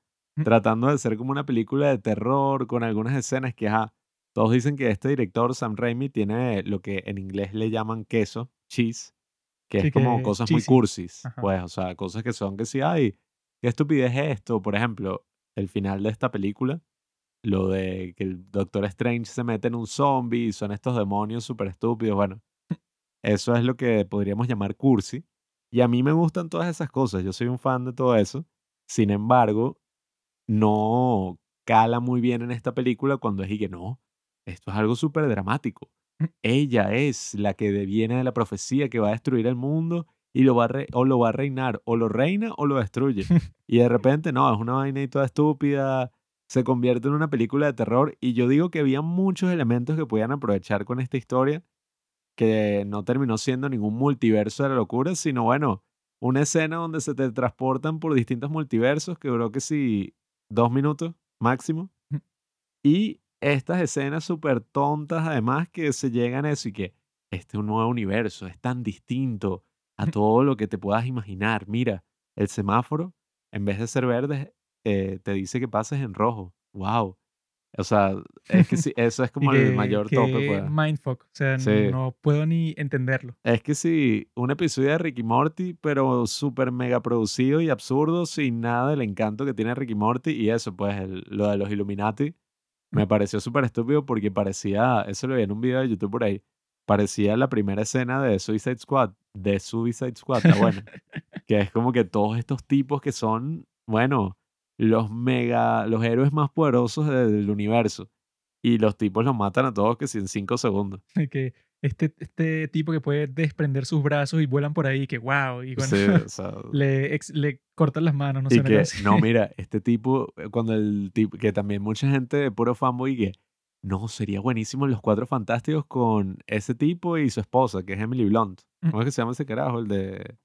tratando de ser como una película de terror con algunas escenas que, ajá, todos dicen que este director, Sam Raimi, tiene lo que en inglés le llaman queso, cheese, que es como cosas muy cursis, pues, o sea, cosas que son que sí, ay, qué estupidez es esto. Por ejemplo, el final de esta película, lo de que el Doctor Strange se mete en un zombie y son estos demonios súper estúpidos, bueno, eso es lo que podríamos llamar cursi. Y a mí me gustan todas esas cosas, yo soy un fan de todo eso. Sin embargo, no cala muy bien en esta película cuando es y que no, esto es algo súper dramático. Mm. Ella es la que viene de la profecía que va a destruir el mundo y lo va a o lo va a reinar, o lo reina o lo destruye. y de repente, no, es una vaina y toda estúpida, se convierte en una película de terror. Y yo digo que había muchos elementos que podían aprovechar con esta historia, que no terminó siendo ningún multiverso de la locura, sino bueno, una escena donde se te transportan por distintos multiversos, que duró que sí, dos minutos máximo. Y estas escenas súper tontas, además, que se llegan a eso y que este es un nuevo universo, es tan distinto a todo lo que te puedas imaginar. Mira, el semáforo, en vez de ser verde, eh, te dice que pases en rojo. ¡Wow! O sea, es que sí, eso es como el mayor tope. Pues. Mindfuck, o sea, no puedo ni entenderlo. Es que sí, un episodio de Ricky Morty, pero súper mega producido y absurdo, sin nada del encanto que tiene Ricky Morty. Y eso, pues, lo de los Illuminati, me pareció súper estúpido porque parecía, eso lo vi en un video de YouTube por ahí, parecía la primera escena de Suicide Squad, de Suicide Squad, está bueno, que es como que todos estos tipos que son, bueno, los mega, los héroes más poderosos del universo. Y los tipos los matan a todos que si en cinco segundos. Que este, este tipo que puede desprender sus brazos y vuelan por ahí, que wow, y cuando le, le cortan las manos, no sé. Que, no, mira, este tipo, eh, cuando el tipo, que también mucha gente de puro fanboy que, no, sería buenísimo los cuatro fantásticos con ese tipo y su esposa, que es Emily Blunt. Mm. ¿Cómo es que se llama ese carajo? El de...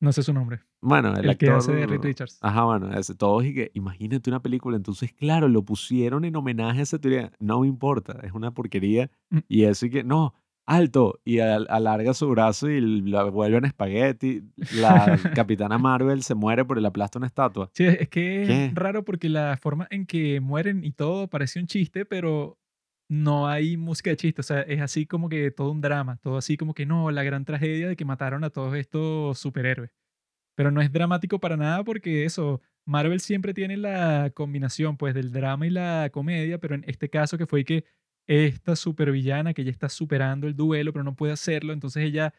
No sé su nombre. Bueno, el, El, que hace de actor. Reed Richards. Ajá, bueno, ese, todos y que imagínate una película. Entonces, claro, lo pusieron en homenaje a esa teoría. No me importa, es una porquería. Mm. Y eso y que, no, alto. Y al- alarga su brazo y la vuelven espagueti. La capitana Marvel se muere por el aplasta una estatua. Sí, es es que ¿Qué? es raro porque la forma en que mueren y todo parece un chiste, pero no hay música de chiste. O sea, es así como que todo un drama. Todo así como que no, la gran tragedia de que mataron a todos estos superhéroes. Pero no es dramático para nada porque eso, Marvel siempre tiene la combinación pues del drama y la comedia, pero en este caso que fue que esta supervillana que ya está superando el duelo, pero no puede hacerlo, entonces ella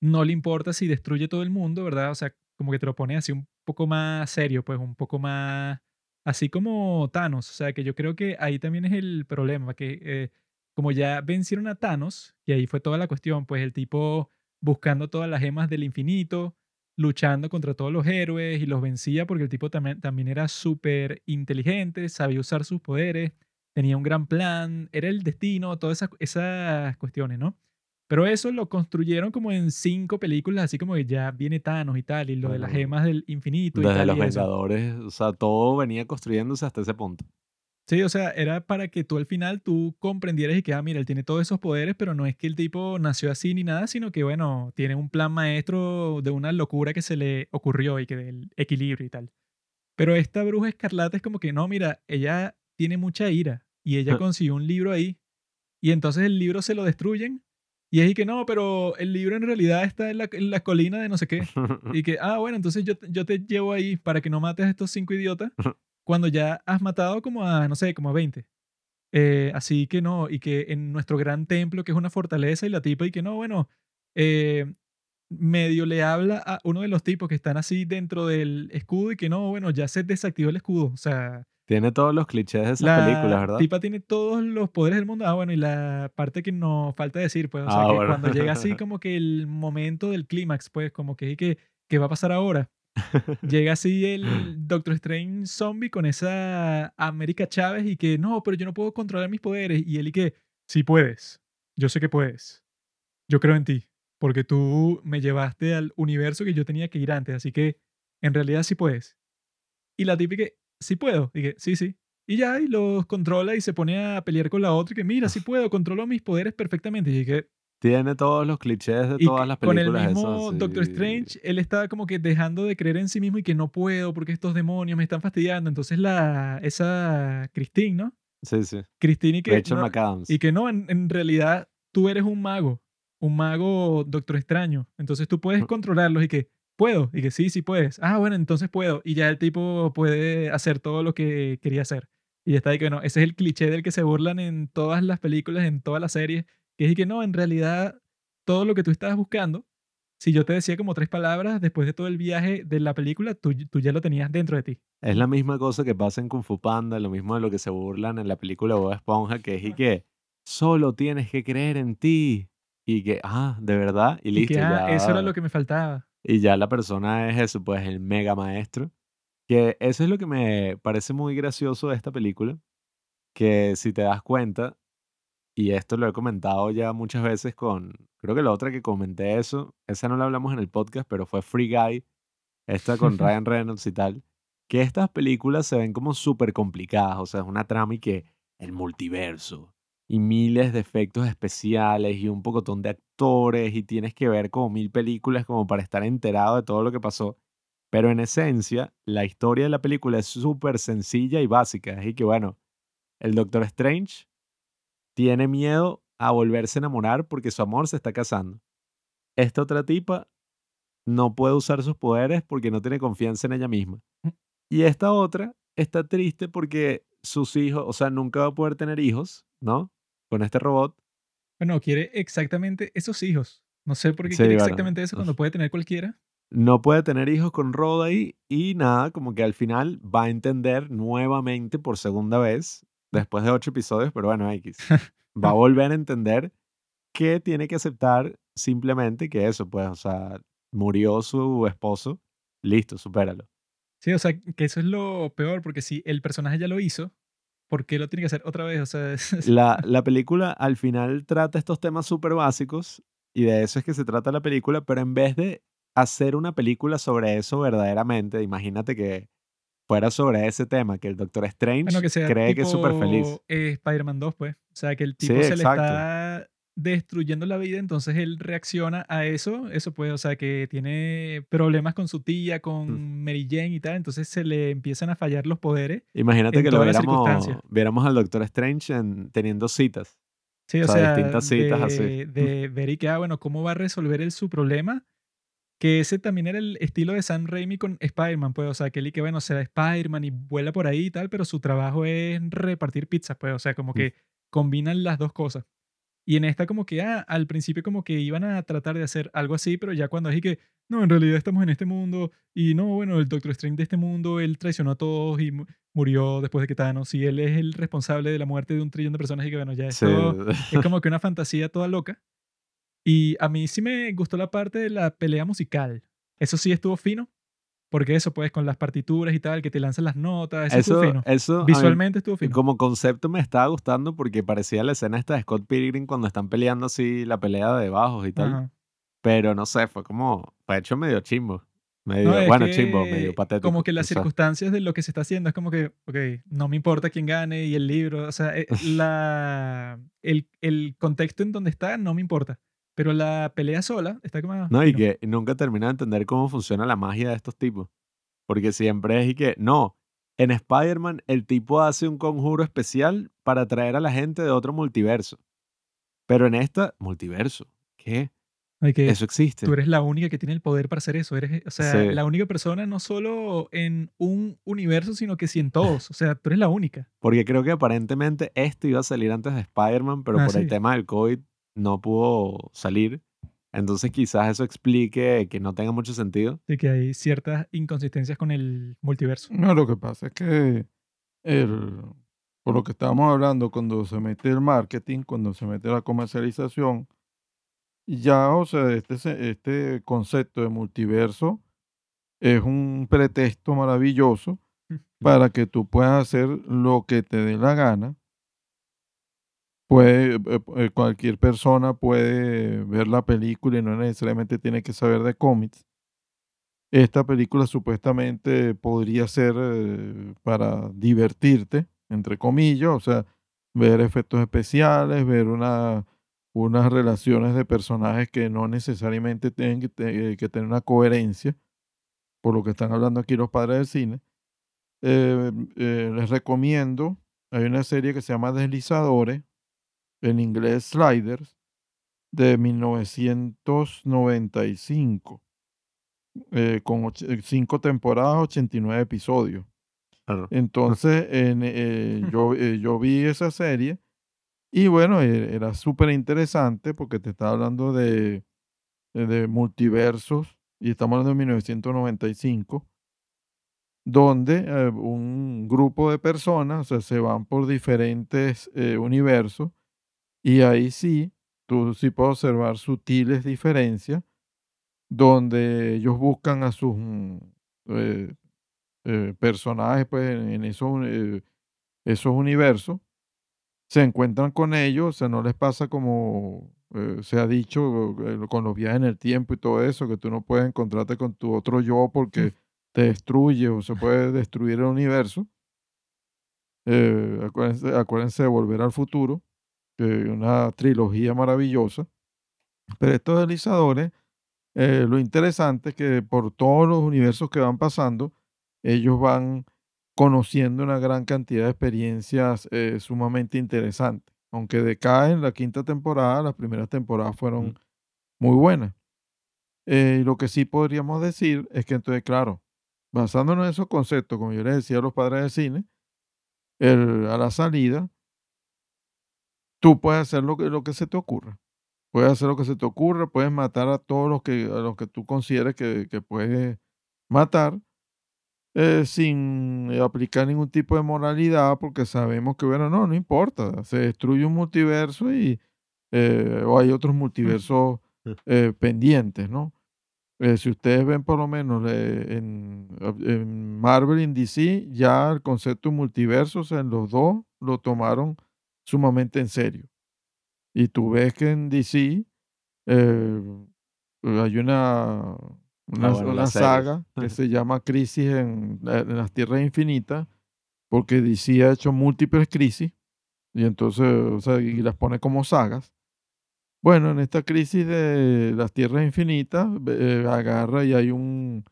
no le importa si destruye todo el mundo, ¿verdad? O sea, como que te lo pone así un poco más serio, pues un poco más, así como Thanos, o sea, que yo creo que ahí también es el problema, que eh, como ya vencieron a Thanos, y ahí fue toda la cuestión, pues el tipo buscando todas las gemas del infinito, luchando contra todos los héroes y los vencía porque el tipo también, también era súper inteligente, sabía usar sus poderes, tenía un gran plan, era el destino, todas esas, esas cuestiones, ¿no? Pero eso lo construyeron como en cinco películas, así como que ya viene Thanos y tal, y lo de las gemas del infinito y Desde tal los y. Vengadores, o sea, todo venía construyéndose hasta ese punto. Sí, o sea, era para que tú al final tú comprendieras y que, ah, mira, él tiene todos esos poderes, pero no es que el tipo nació así ni nada, sino que, bueno, tiene un plan maestro de una locura que se le ocurrió y que del equilibrio y tal. Pero esta bruja escarlata es como que, no, mira, ella tiene mucha ira y ella consiguió un libro ahí y entonces el libro se lo destruyen y es y que no, pero el libro en realidad está en la, en la colina de no sé qué. Y que, ah, bueno, entonces yo, te- yo te llevo ahí para que no mates a estos cinco idiotas cuando ya has matado como a, no sé, como a 20. Eh, así que no, y que en nuestro gran templo, que es una fortaleza, y la tipa, y que no, bueno, eh, medio le habla a uno de los tipos que están así dentro del escudo y que no, bueno, ya se desactivó el escudo. O sea, Tiene todos los clichés de esas la películas, ¿verdad? tipa tiene todos los poderes del mundo. Ah, bueno, y la parte que nos falta decir, pues, o sea, Ah, que bueno. cuando llega así como que el momento del clímax, pues, como que, que, ¿qué va a pasar ahora? Llega así el Doctor Strange zombie con esa América Chávez y que no, pero yo no puedo controlar mis poderes. Y él y que, sí puedes, yo sé que puedes, yo creo en ti, porque tú me llevaste al universo que yo tenía que ir antes, así que en realidad sí puedes. Y la típica, sí puedo, y que sí, sí. Y ya, y los controla y se pone a pelear con la otra y que mira, sí puedo, controlo mis poderes perfectamente. Y que Tiene todos los clichés de y todas las con el películas mismo esas, Doctor sí. Strange, él estaba como que dejando de creer en sí mismo y que no puedo porque estos demonios me están fastidiando. Entonces la, esa Christine, ¿no? Sí, sí. Christine y que, Rachel no, McAdams. y que no, en, en realidad tú eres un mago, un mago Doctor Extraño. Entonces tú puedes Mm. controlarlos y que puedo, y que sí, sí puedes. Ah, bueno, entonces puedo. Y ya el tipo puede hacer todo lo que quería hacer. Y ya está ahí que no, ese es el cliché del que se burlan en todas las películas, en todas las series, que es y que no, en realidad todo lo que tú estabas buscando, si yo te decía como tres palabras, después de todo el viaje de la película, tú, tú ya lo tenías dentro de ti. Es la misma cosa que pasa en Kung Fu Panda, lo mismo de lo que se burlan en la película Bob Esponja, que es y que solo tienes que creer en ti. Y que, ah, de verdad, y Y listo. que, ah, ya, eso era lo que me faltaba. Y ya la persona es eso, pues el mega maestro. Que eso es lo que me parece muy gracioso de esta película. Que si te das cuenta, y esto lo he comentado ya muchas veces con, creo que la otra que comenté eso, esa no la hablamos en el podcast, pero fue Free Guy, esta con Ryan Reynolds y tal, que estas películas se ven como súper complicadas, o sea, es una trama y que el multiverso y miles de efectos especiales y un pocotón de actores y tienes que ver como mil películas como para estar enterado de todo lo que pasó. Pero en esencia, la historia de la película es súper sencilla y básica. Así que bueno, el Doctor Strange tiene miedo a volverse a enamorar porque su amor se está casando. Esta otra tipa no puede usar sus poderes porque no tiene confianza en ella misma. Y esta otra está triste porque sus hijos, o sea, nunca va a poder tener hijos, ¿no? Con este robot. Bueno, quiere exactamente esos hijos. No sé por qué Sí, quiere bueno. exactamente eso cuando puede tener cualquiera. No puede tener hijos con Roddy y nada, como que al final va a entender nuevamente por segunda vez, después de ocho episodios, pero bueno, X. Va a volver a entender que tiene que aceptar simplemente que eso, pues, o sea, murió su esposo, listo, supéralo. Sí, o sea, que eso es lo peor, porque si el personaje ya lo hizo, ¿por qué lo tiene que hacer otra vez? O sea, es- La, la película al final trata estos temas súper básicos y de eso es que se trata la película, pero en vez de hacer una película sobre eso verdaderamente, imagínate que fuera sobre ese tema, que el Doctor Strange Bueno, que cree que es súper feliz. eh, Spider-Man 2, pues. O sea, que el Sí, tipo se le está destruyendo la vida, entonces él reacciona a eso. Eso pues, o sea, que tiene problemas con su tía, con Mary Jane y tal, entonces se le empiezan a fallar los poderes. Imagínate que lo viéramos, viéramos al Doctor Strange en- teniendo citas. Sí, o O sea, sea, distintas citas de, así. de ver y que, ah, bueno, ¿cómo va a resolver él su problema? Que ese también era el estilo de Sam Raimi con Spider-Man, pues, o sea, que él y que, bueno, se da Spider-Man y vuela por ahí y tal, pero su trabajo es repartir pizzas, pues, o sea, como Mm. que combinan las dos cosas. Y en esta como que, ah, al principio como que iban a tratar de hacer algo así, pero ya cuando es que, no, en realidad estamos en este mundo y no, bueno, el Doctor Strange de este mundo, él traicionó a todos y mu- murió después de que Thanos y él es el responsable de la muerte de un trillón de personas y que, bueno, ya Sí. esto es como que una fantasía toda loca. Y a mí sí me gustó la parte de la pelea musical. Eso sí estuvo fino. Porque eso, pues, con las partituras y tal, que te lanzan las notas, eso, estuvo Eso, fino. eso a mí Visualmente estuvo fino. como concepto me estaba gustando porque parecía la escena esta de Scott Pilgrim cuando están peleando así la pelea de bajos y tal. Ajá. Pero no sé, fue como, fue hecho medio chimbo. Medio, No, bueno, chimbo, medio patético. Como que las o sea, circunstancias de lo que se está haciendo es como que, ok, no me importa quién gane y el libro, o sea, eh, la, el, el contexto en donde está no me importa. Pero la pelea sola está como. ah, No, y fino. que nunca termina de entender cómo funciona la magia de estos tipos. Porque siempre es y que, no, en Spider-Man el tipo hace un conjuro especial para atraer a la gente de otro multiverso. Pero en esta, multiverso, ¿qué? Que Eso existe. tú eres la única que tiene el poder para hacer eso. Eres, o sea, Sí. la única persona no solo en un universo, sino que sí en todos. O sea, tú eres la única. Porque creo que aparentemente esto iba a salir antes de Spider-Man, pero Ah, por el tema del COVID no pudo salir. Entonces quizás eso explique que no tenga mucho sentido. De que hay ciertas inconsistencias con el multiverso. No, lo que pasa es que el, por lo que estábamos hablando, cuando se mete el marketing, cuando se mete la comercialización, ya, o sea, este, este concepto de multiverso es un pretexto maravilloso para que tú puedas hacer lo que te dé la gana. Puede, eh, eh, cualquier persona puede ver la película y no necesariamente tiene que saber de cómics. Esta película supuestamente podría ser eh, para divertirte, entre comillas, o sea, ver efectos especiales, ver una, unas relaciones de personajes que no necesariamente tienen que, te- que tener una coherencia, por lo que están hablando aquí los padres del cine. Les recomiendo, hay una serie que se llama Deslizadores, en inglés Sliders, de 1995, eh, con eh, cinco temporadas, 89 episodios. Claro. Entonces, en, eh, yo, eh, yo vi esa serie y bueno, eh, era súper interesante porque te estaba hablando de, de- de multiversos y estamos hablando de 1995, donde eh, un grupo de personas o sea, se van por diferentes eh, universos y ahí sí, tú sí puedes observar sutiles diferencias donde ellos buscan a sus mm, eh, eh, personajes pues, en, esos, eh, esos universos, se encuentran con ellos, o sea, no les pasa como se ha dicho con los viajes en el tiempo y todo eso, que tú no puedes encontrarte con tu otro yo porque te destruye o se puede destruir el universo. Acuérdense, acuérdense de Volver al Futuro, es una trilogía maravillosa. Pero estos deslizadores, eh, lo interesante es que por todos los universos que van pasando, ellos van conociendo una gran cantidad de experiencias eh, sumamente interesantes. Aunque decae en la quinta temporada, las primeras temporadas fueron Mm. muy buenas. Eh, y lo que sí podríamos decir es que entonces, claro, basándonos en esos conceptos, como yo les decía a los padres del cine, el- a la salida, tú puedes hacer lo que, lo que se te ocurra. Puedes hacer lo que se te ocurra, puedes matar a todos los que, a los que tú consideres que, que puedes matar eh, sin eh, aplicar ningún tipo de moralidad, porque sabemos que, bueno, no, no importa, se destruye un multiverso y eh, o hay otros multiversos eh, pendientes, ¿no? Si ustedes ven por lo menos en, en Marvel y en DC, ya el concepto de multiverso, o sea, en los dos lo tomaron sumamente en serio. Y tú ves que en DC eh, hay una, una, bueno, una series. saga que se llama Crisis en, en las Tierras Infinitas, porque DC ha hecho múltiples crisis y entonces, o sea, y las pone como sagas. Bueno, en esta crisis de las Tierras Infinitas, eh, agarra y hay un,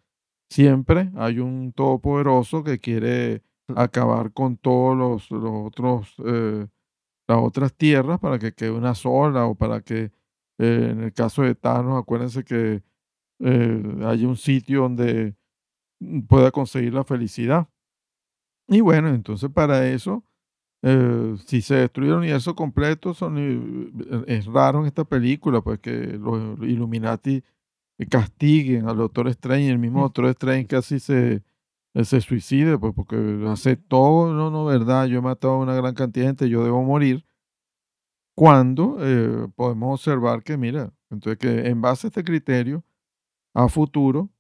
siempre hay un todopoderoso que quiere acabar con todos los, los otros, eh, las otras tierras para que quede una sola o para que, eh, en el caso de Thanos, acuérdense que eh, haya un sitio donde mm, pueda conseguir la felicidad. Y bueno, entonces para eso, eh, si se destruye el universo completo, son, eh, es raro en esta película, pues que los Illuminati castiguen al Doctor Strange, el mismo Mm. Doctor Strange casi se, se suicide, pues porque hace todo, no, no, verdad, yo he matado a una gran cantidad de gente, yo debo morir. Cuando eh, podemos observar que, mira, entonces que en base a este criterio, a futuro,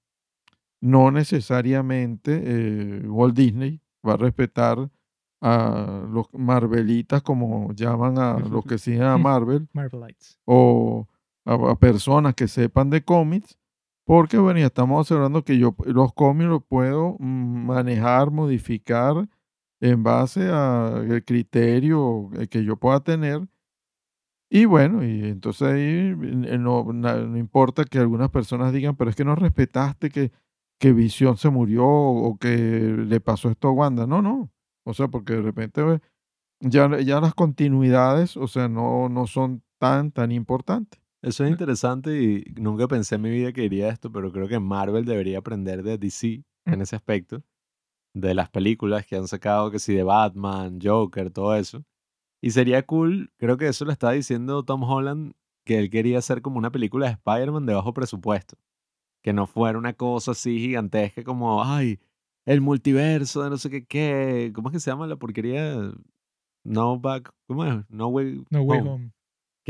no necesariamente eh, Walt Disney va a respetar a los Marvelitas, como llaman a los que siguen a Marvel, Marvelites. o a, a personas que sepan de cómics, porque bueno, ya estamos observando que yo los cómics los puedo mm, manejar, modificar en base al criterio eh, que yo pueda tener. Y bueno, y entonces ahí eh, no, no importa que algunas personas digan, pero es que no respetaste que, que Visión se murió o que le pasó esto a Wanda. No, no. O sea, porque de repente eh, ya, ya las continuidades, o sea, no, no son tan, tan importantes. Eso es interesante y nunca pensé en mi vida que diría esto, pero creo que Marvel debería aprender de DC en ese aspecto, de las películas que han sacado, que si de Batman, Joker, todo eso. Y sería cool, creo que eso lo estaba diciendo Tom Holland, que él quería hacer como una película de Spider-Man de bajo presupuesto. Que no fuera una cosa así gigantesca como, ay, el multiverso de no sé qué, qué. ¿Cómo es que se llama la porquería? No back, ¿cómo es? No way, No Way home Home.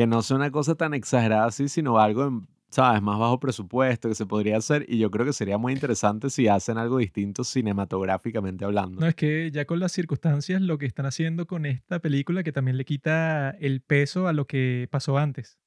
Que no sea una cosa tan exagerada así, sino algo, ¿sabes? Más bajo presupuesto que se podría hacer. Y yo creo que sería muy interesante si hacen algo distinto cinematográficamente hablando. No, es que ya con las circunstancias, lo que están haciendo con esta película, que también le quita el peso a lo que pasó antes.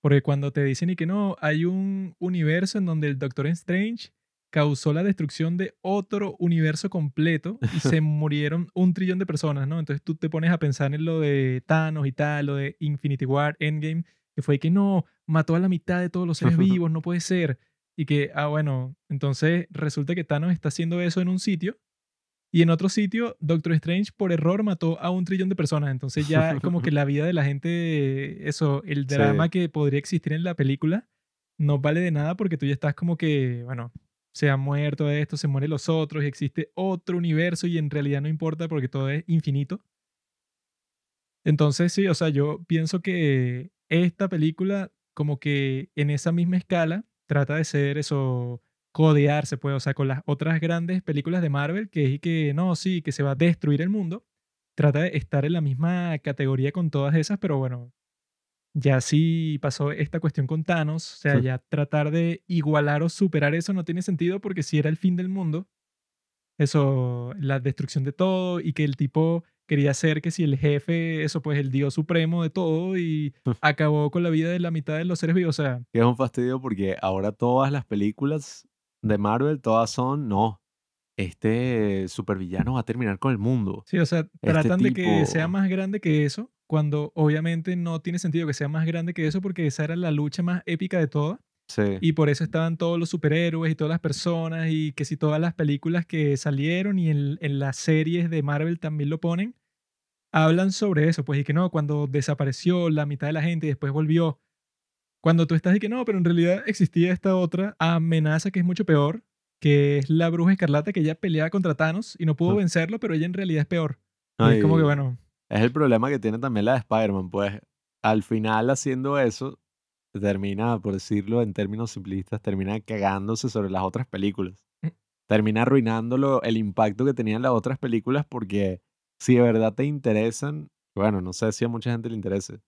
Porque cuando te dicen y que no, hay un universo en donde el Doctor Strange causó la destrucción de otro universo completo y se murieron un trillón de personas, ¿no? Entonces tú te pones a pensar en lo de Thanos y tal, lo de Infinity War, Endgame, que fue que no, mató a la mitad de todos los seres vivos, no puede ser. Y que, ah, bueno, entonces resulta que Thanos está haciendo eso en un sitio y en otro sitio, Doctor Strange por error mató a un trillón de personas. Entonces ya como que la vida de la gente, eso, el Sí. drama que podría existir en la película, no vale de nada porque tú ya estás como que, bueno, se ha muerto esto, se mueren los otros, existe otro universo y en realidad no importa porque todo es infinito. Entonces sí, o sea, yo pienso que esta película como que en esa misma escala trata de ser eso, codearse, pues, o sea, con las otras grandes películas de Marvel, que es que no, sí, que se va a destruir el mundo, trata de estar en la misma categoría con todas esas, pero bueno, ya sí pasó esta cuestión con Thanos, o sea, Sí. ya tratar de igualar o superar eso no tiene sentido porque si era el fin del mundo, eso, la destrucción de todo y que el tipo quería ser que si el jefe, eso pues el dios supremo de todo y acabó con la vida de la mitad de los seres vivos, o sea, es un fastidio porque ahora todas las películas de Marvel, todas son, no, este supervillano va a terminar con el mundo. Sí, o sea, Este tratan de que sea tipo- más grande que eso, cuando obviamente no tiene sentido que sea más grande que eso, porque esa era la lucha más épica de todas, Sí. y por eso estaban todos los superhéroes y todas las personas, y que si todas las películas que salieron y en, en las series de Marvel también lo ponen, hablan sobre eso, pues, y que no, cuando desapareció la mitad de la gente y después volvió, cuando tú estás y que no, pero en realidad existía esta otra amenaza que es mucho peor, que es la bruja escarlata que ella pelea contra Thanos y no pudo Ah. vencerlo, pero ella en realidad es peor. Y es como que, bueno, Es el problema que tiene también la de Spider-Man, pues al final haciendo eso, termina, por decirlo en términos simplistas, termina cagándose sobre las otras películas. Mm. Termina arruinándolo el impacto que tenían las otras películas porque si de verdad te interesan, bueno, no sé si a mucha gente le interese.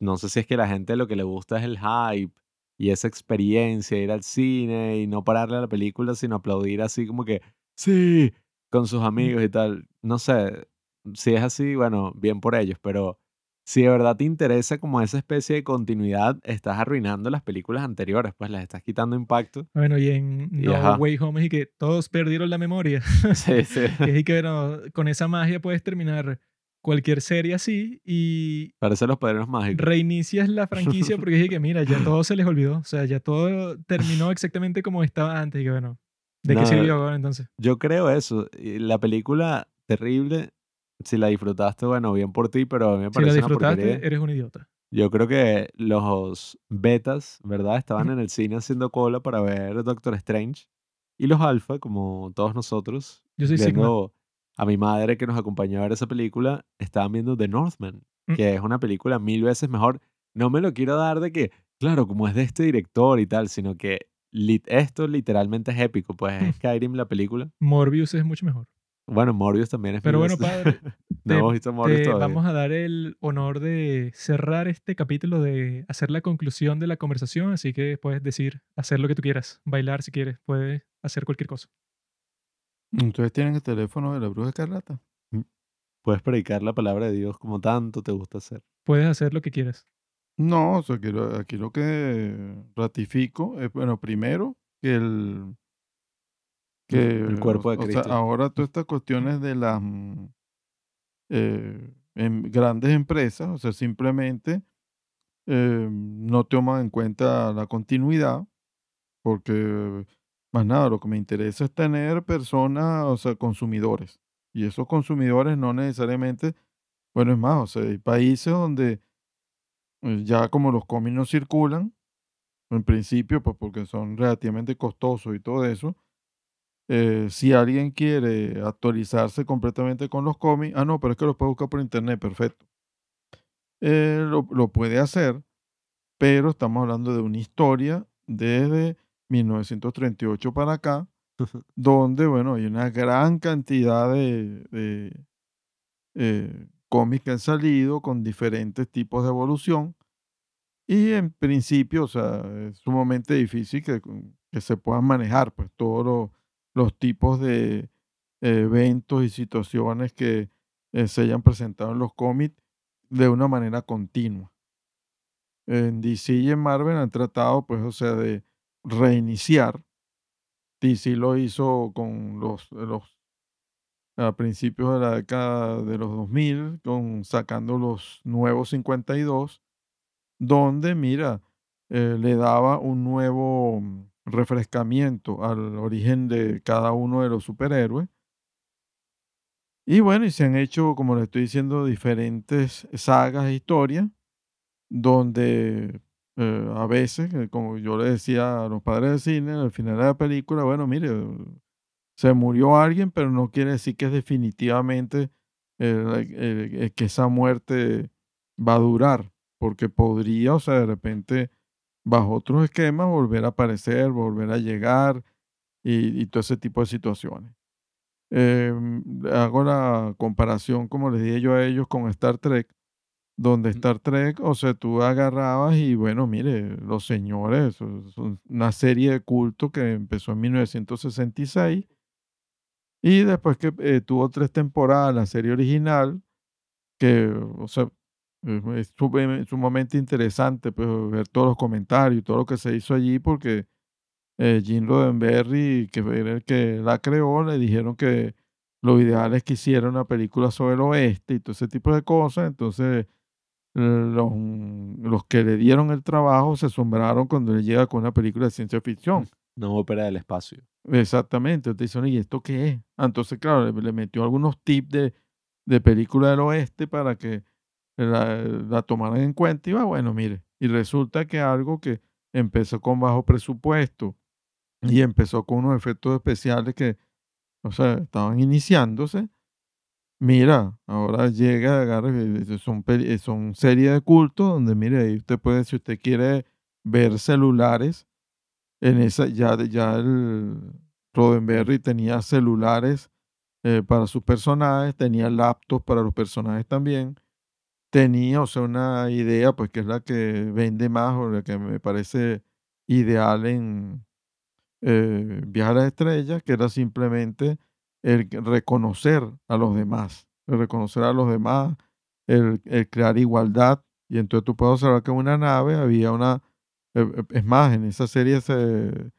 No sé si es que la gente lo que le gusta es el hype y esa experiencia, ir al cine y no pararle a la película, sino aplaudir así como que, sí, con sus amigos y tal. No sé, si es así, bueno, bien por ellos, pero si de verdad te interesa como esa especie de continuidad, estás arruinando las películas anteriores, pues las estás quitando impacto. Bueno, y en No. Way Home es que todos perdieron la memoria. Sí, sí. Es que, bueno, con esa magia puedes terminar cualquier serie así y Parece los padrinos mágicos. reinicias la franquicia porque dije que mira, ya todo se les olvidó. O sea, ya todo terminó exactamente como estaba antes. Y que bueno, ¿de qué No, sirvió ahora entonces? Yo creo eso. La película terrible, si la disfrutaste, bueno, bien por ti, pero a mí me Si la parece una disfrutaste, porquería. eres un idiota. Yo creo que los betas, ¿verdad? Estaban en el cine haciendo cola para ver Doctor Strange. Y los alfa, como todos nosotros, Yo soy viendo a mi madre que nos acompañó a ver esa película, estaban viendo The Northman, Mm. que es una película mil veces mejor. No me lo quiero dar de que, claro, como es de este director y tal, sino que lit- esto literalmente es épico, pues es Skyrim la película. Morbius es mucho mejor. Bueno, Morbius también es Pero bueno, padre, no te- Morbius te vamos a dar el honor de cerrar este capítulo, de hacer la conclusión de la conversación, así que puedes decir, hacer lo que tú quieras, bailar si quieres, puedes hacer cualquier cosa. Entonces tienen el teléfono de la bruja escarlata. Puedes predicar la palabra de Dios como tanto te gusta hacer. Puedes hacer lo que quieras. No, o sea, aquí lo que ratifico es, bueno, primero, que el, que, El cuerpo de o- o sea, ahora todas estas cuestiones de las mm, eh, em- grandes empresas, o sea, simplemente eh, no toman en cuenta la continuidad, porque más nada, lo que me interesa es tener personas, o sea, consumidores. Y esos consumidores no necesariamente, bueno, es más, o sea, hay países donde eh, ya como los cómics no circulan, en principio, pues porque son relativamente costosos y todo eso, eh, si alguien quiere actualizarse completamente con los cómics, ah, no, pero es que los puede buscar por internet, perfecto. Eh, lo, lo puede hacer, pero estamos hablando de una historia desde 1938 para acá, donde, bueno, hay una gran cantidad de, de, eh, cómics que han salido con diferentes tipos de evolución. Y en principio, o sea, es sumamente difícil que, que se puedan manejar pues, todos los, los tipos de eh, eventos y situaciones que eh, se hayan presentado en los cómics de una manera continua. En DC y en Marvel han tratado, pues, o sea, de reiniciar. DC lo hizo con los, a principios de la década de los 2000, con, sacando los nuevos 52, donde, mira, eh, le daba un nuevo refrescamiento al origen de cada uno de los superhéroes. Y bueno, y se han hecho, como le estoy diciendo, diferentes sagas e historias, donde eh, a veces, eh, como yo le decía a los padres de cine, al final de la película, bueno, mire, se murió alguien, pero no quiere decir que es definitivamente eh, que esa muerte va a durar, porque podría, o sea, de repente, bajo otros esquemas, volver a aparecer, volver a llegar y, y todo ese tipo de situaciones. Em, hago la comparación, como les dije yo a ellos, con Star Trek, donde Star Trek, o sea, tú agarrabas y bueno, mire, los señores, son una serie de culto que empezó en 1966 y después que eh, tuvo tres temporadas la serie original, que, o sea, es sume- sumamente interesante pues, ver todos los comentarios y todo lo que se hizo allí, porque eh, Gene Roddenberry, que era el que la creó, le dijeron que lo ideal es que hiciera una película sobre el oeste y todo ese tipo de cosas. Entonces, eh, los, los que le dieron el trabajo se asombraron cuando él llega con una película de ciencia ficción. No ópera del espacio. Exactamente. Te dicen, ¿y esto qué es? Entonces, claro, le, le metió algunos tips de, de película del oeste para que la, la tomaran en cuenta. Y va, bueno, mire, y resulta que algo que empezó con bajo presupuesto y empezó con unos efectos especiales que, o sea, estaban iniciándose. Mira, ahora llega, agarra, eh, son, peli- eh, son series de culto donde, mire, ahí usted puede, si usted quiere ver celulares, en esa, ya, ya el Roddenberry tenía celulares eh, para sus personajes, tenía laptops para los personajes también, tenía, o sea, una idea, pues que es la que vende más o la que me parece ideal en eh, Viajar a las Estrellas, que era simplemente el reconocer a los demás, el reconocer a los demás, el, crear igualdad. Y entonces tú puedes observar que en una nave había una... eh, eh, Es más, en esa serie se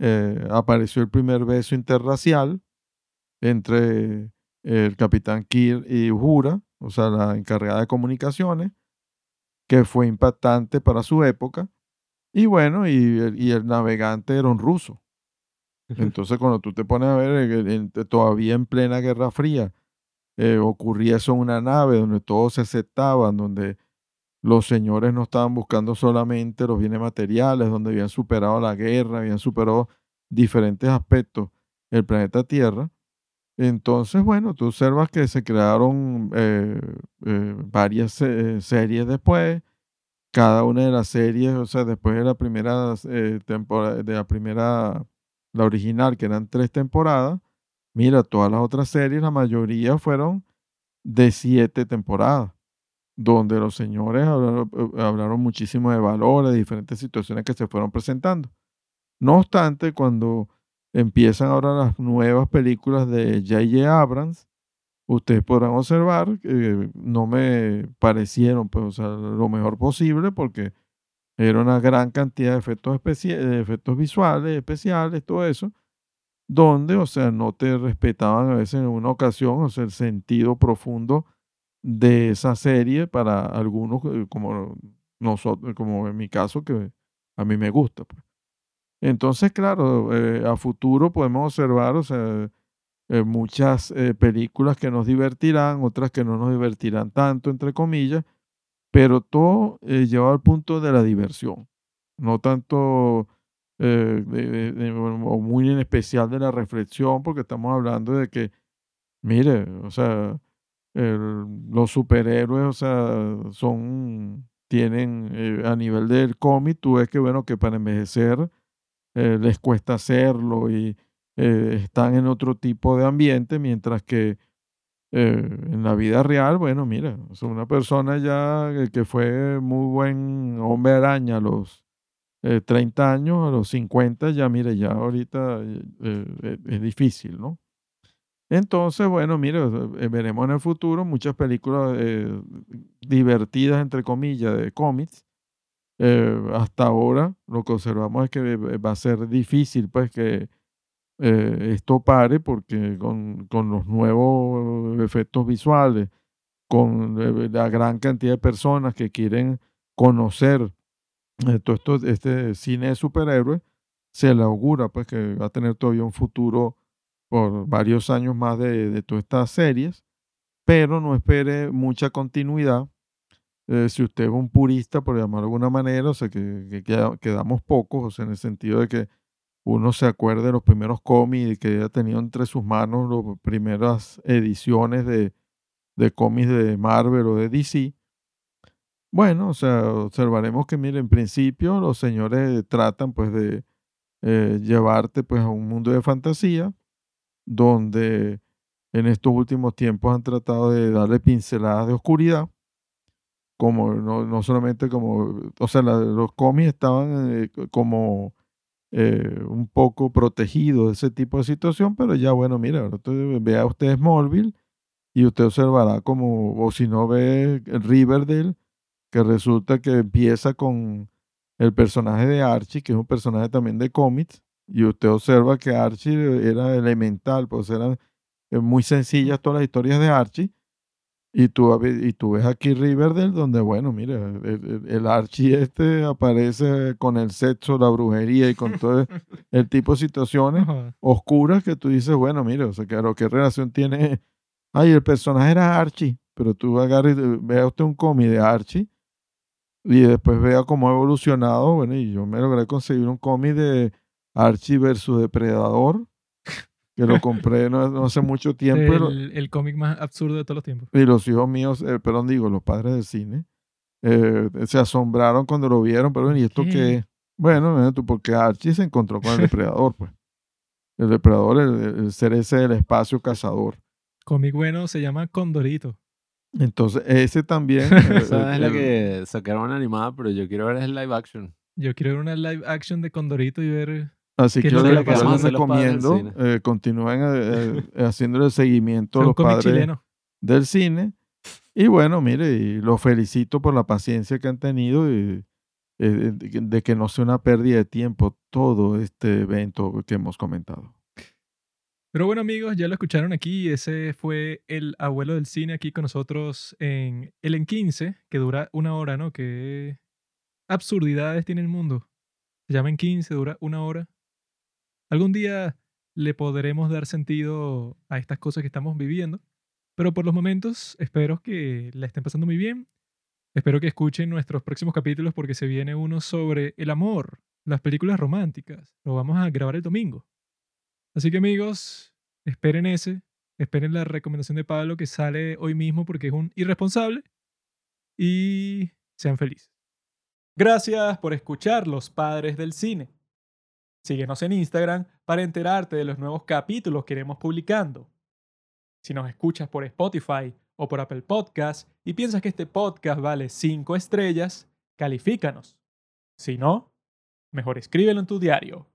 eh, apareció el primer beso interracial entre el capitán Kirk y Uhura, o sea, la encargada de comunicaciones, que fue impactante para su época. Y bueno, y, el- y el navegante era un ruso. Entonces, cuando tú te pones a ver, todavía en plena Guerra Fría, eh, ocurría eso en una nave donde todos se aceptaban, donde los señores no estaban buscando solamente los bienes materiales, donde habían superado la guerra, habían superado diferentes aspectos del planeta Tierra. Entonces, bueno, tú observas que se crearon eh, eh, varias se- series después. Cada una de las series, o sea, después de la primera temporada, de la primera, la original, que eran tres temporadas, mira, todas las otras series, la mayoría fueron de siete temporadas, donde los señores hablaron, eh, hablaron muchísimo de valores, de diferentes situaciones que se fueron presentando. No obstante, cuando empiezan ahora las nuevas películas de J.J. Abrams, ustedes podrán observar que no me parecieron pues, o sea, lo mejor posible porque era una gran cantidad de efectos, de efectos visuales, especiales, todo eso, donde, o sea, no te respetaban a veces en una ocasión, el sentido profundo de esa serie para algunos, eh, como nosotros, como en mi caso, que a mí me gusta. pues. Entonces, claro, eh, a futuro podemos observar, eh, muchas eh, películas que nos divertirán, otras que no nos divertirán tanto, entre comillas, pero todo llevado al punto de la diversión, no tanto de- o muy en especial de la reflexión, porque estamos hablando de que, mire, o sea, los superhéroes, o sea, son, tienen a nivel del cómic, tú ves que, bueno, que para envejecer eh, les cuesta hacerlo y eh, están en otro tipo de ambiente, mientras que eh, en la vida real, bueno, mira, sea, una persona ya que- fue muy buen hombre araña a los eh, 30 años, a los 50, ya mire, ya ahorita es difícil, ¿no? Entonces, bueno, mire, veremos en el futuro muchas películas divertidas, entre comillas, de cómics. Eh, hasta ahora lo que observamos es que eh, va a ser difícil pues que eh, esto pare porque con, con los nuevos efectos visuales, con la gran cantidad de personas que quieren conocer todo este cine de superhéroes, se le augura pues que va a tener todavía un futuro por varios años más de, de todas estas series, pero no espere mucha continuidad. Eh, si usted es un purista, por llamarlo de alguna manera, o sea, que, que queda- quedamos pocos, o sea, en el sentido de que uno se acuerde de los primeros cómics y que haya tenido entre sus manos las primeras ediciones de, de cómics de Marvel o de DC. Bueno, o sea, observaremos que, mire, en principio los señores tratan pues de eh, llevarte pues a un mundo de fantasía donde en estos últimos tiempos han tratado de darle pinceladas de oscuridad, como no, no solamente como, o sea, los cómics estaban eh, co- como eh, un poco protegidos de ese tipo de situación, pero ya bueno, mira, usted- vea usted Smallville y usted observará como, o si no ve Riverdale, que resulta que empieza con el personaje de Archie, que es un personaje también de cómics, y usted observa que Archie era elemental, pues eran eh, muy sencillas todas las historias de Archie, y tú, y ves aquí Riverdale, donde, bueno, mira, el, Archie este aparece con el sexo, la brujería y con todo el tipo de situaciones Ajá. oscuras que tú dices, bueno, mira, o sea, claro, ¿qué relación tiene? Ay, el personaje era Archie, pero tú agarras vea usted un cómic de Archie y después vea cómo ha evolucionado, bueno, y yo me logré conseguir un cómic de Archie versus Depredador, que lo compré no, no hace mucho tiempo, lo- El, el cómic más absurdo de todos los tiempos. y los hijos míos, eh, perdón, digo, los padres del cine, eh, se asombraron cuando lo vieron, pero bueno, ¿y esto ¿Qué? Bueno, porque Archie se encontró con el depredador, pues. El depredador, el, el ser ese del espacio cazador. Cómic bueno se llama Condorito. Entonces, ese también. eh, Esa es la que sacaron animada, pero yo quiero ver es live action. Yo quiero ver una live action de Condorito y ver. Así que que que les padres recomiendo, eh, continúen eh, eh, haciéndole seguimiento a los padres chileno. del cine. Y bueno, mire, y los felicito por la paciencia que han tenido y, eh, de que de que no sea una pérdida de tiempo todo este evento que hemos comentado. Pero bueno, amigos, ya lo escucharon aquí. Ese fue el abuelo del cine aquí con nosotros en el en 15, que dura una hora, ¿no? Qué absurdidades tiene el mundo. Se llama en 15, dura una hora. Algún día le podremos dar sentido a estas cosas que estamos viviendo. Pero por los momentos, espero que la estén pasando muy bien. Espero que escuchen nuestros próximos capítulos porque se viene uno sobre el amor, las películas románticas. Lo vamos a grabar el domingo. Así que amigos, esperen ese, esperen la recomendación de Pablo que sale hoy mismo porque es un irresponsable y sean felices. Gracias por escuchar Los Padres del Cine. Síguenos en Instagram para enterarte de los nuevos capítulos que iremos publicando. Si nos escuchas por Spotify o por Apple Podcast y piensas que este podcast vale 5 estrellas, califícanos. Si no, mejor escríbelo en tu diario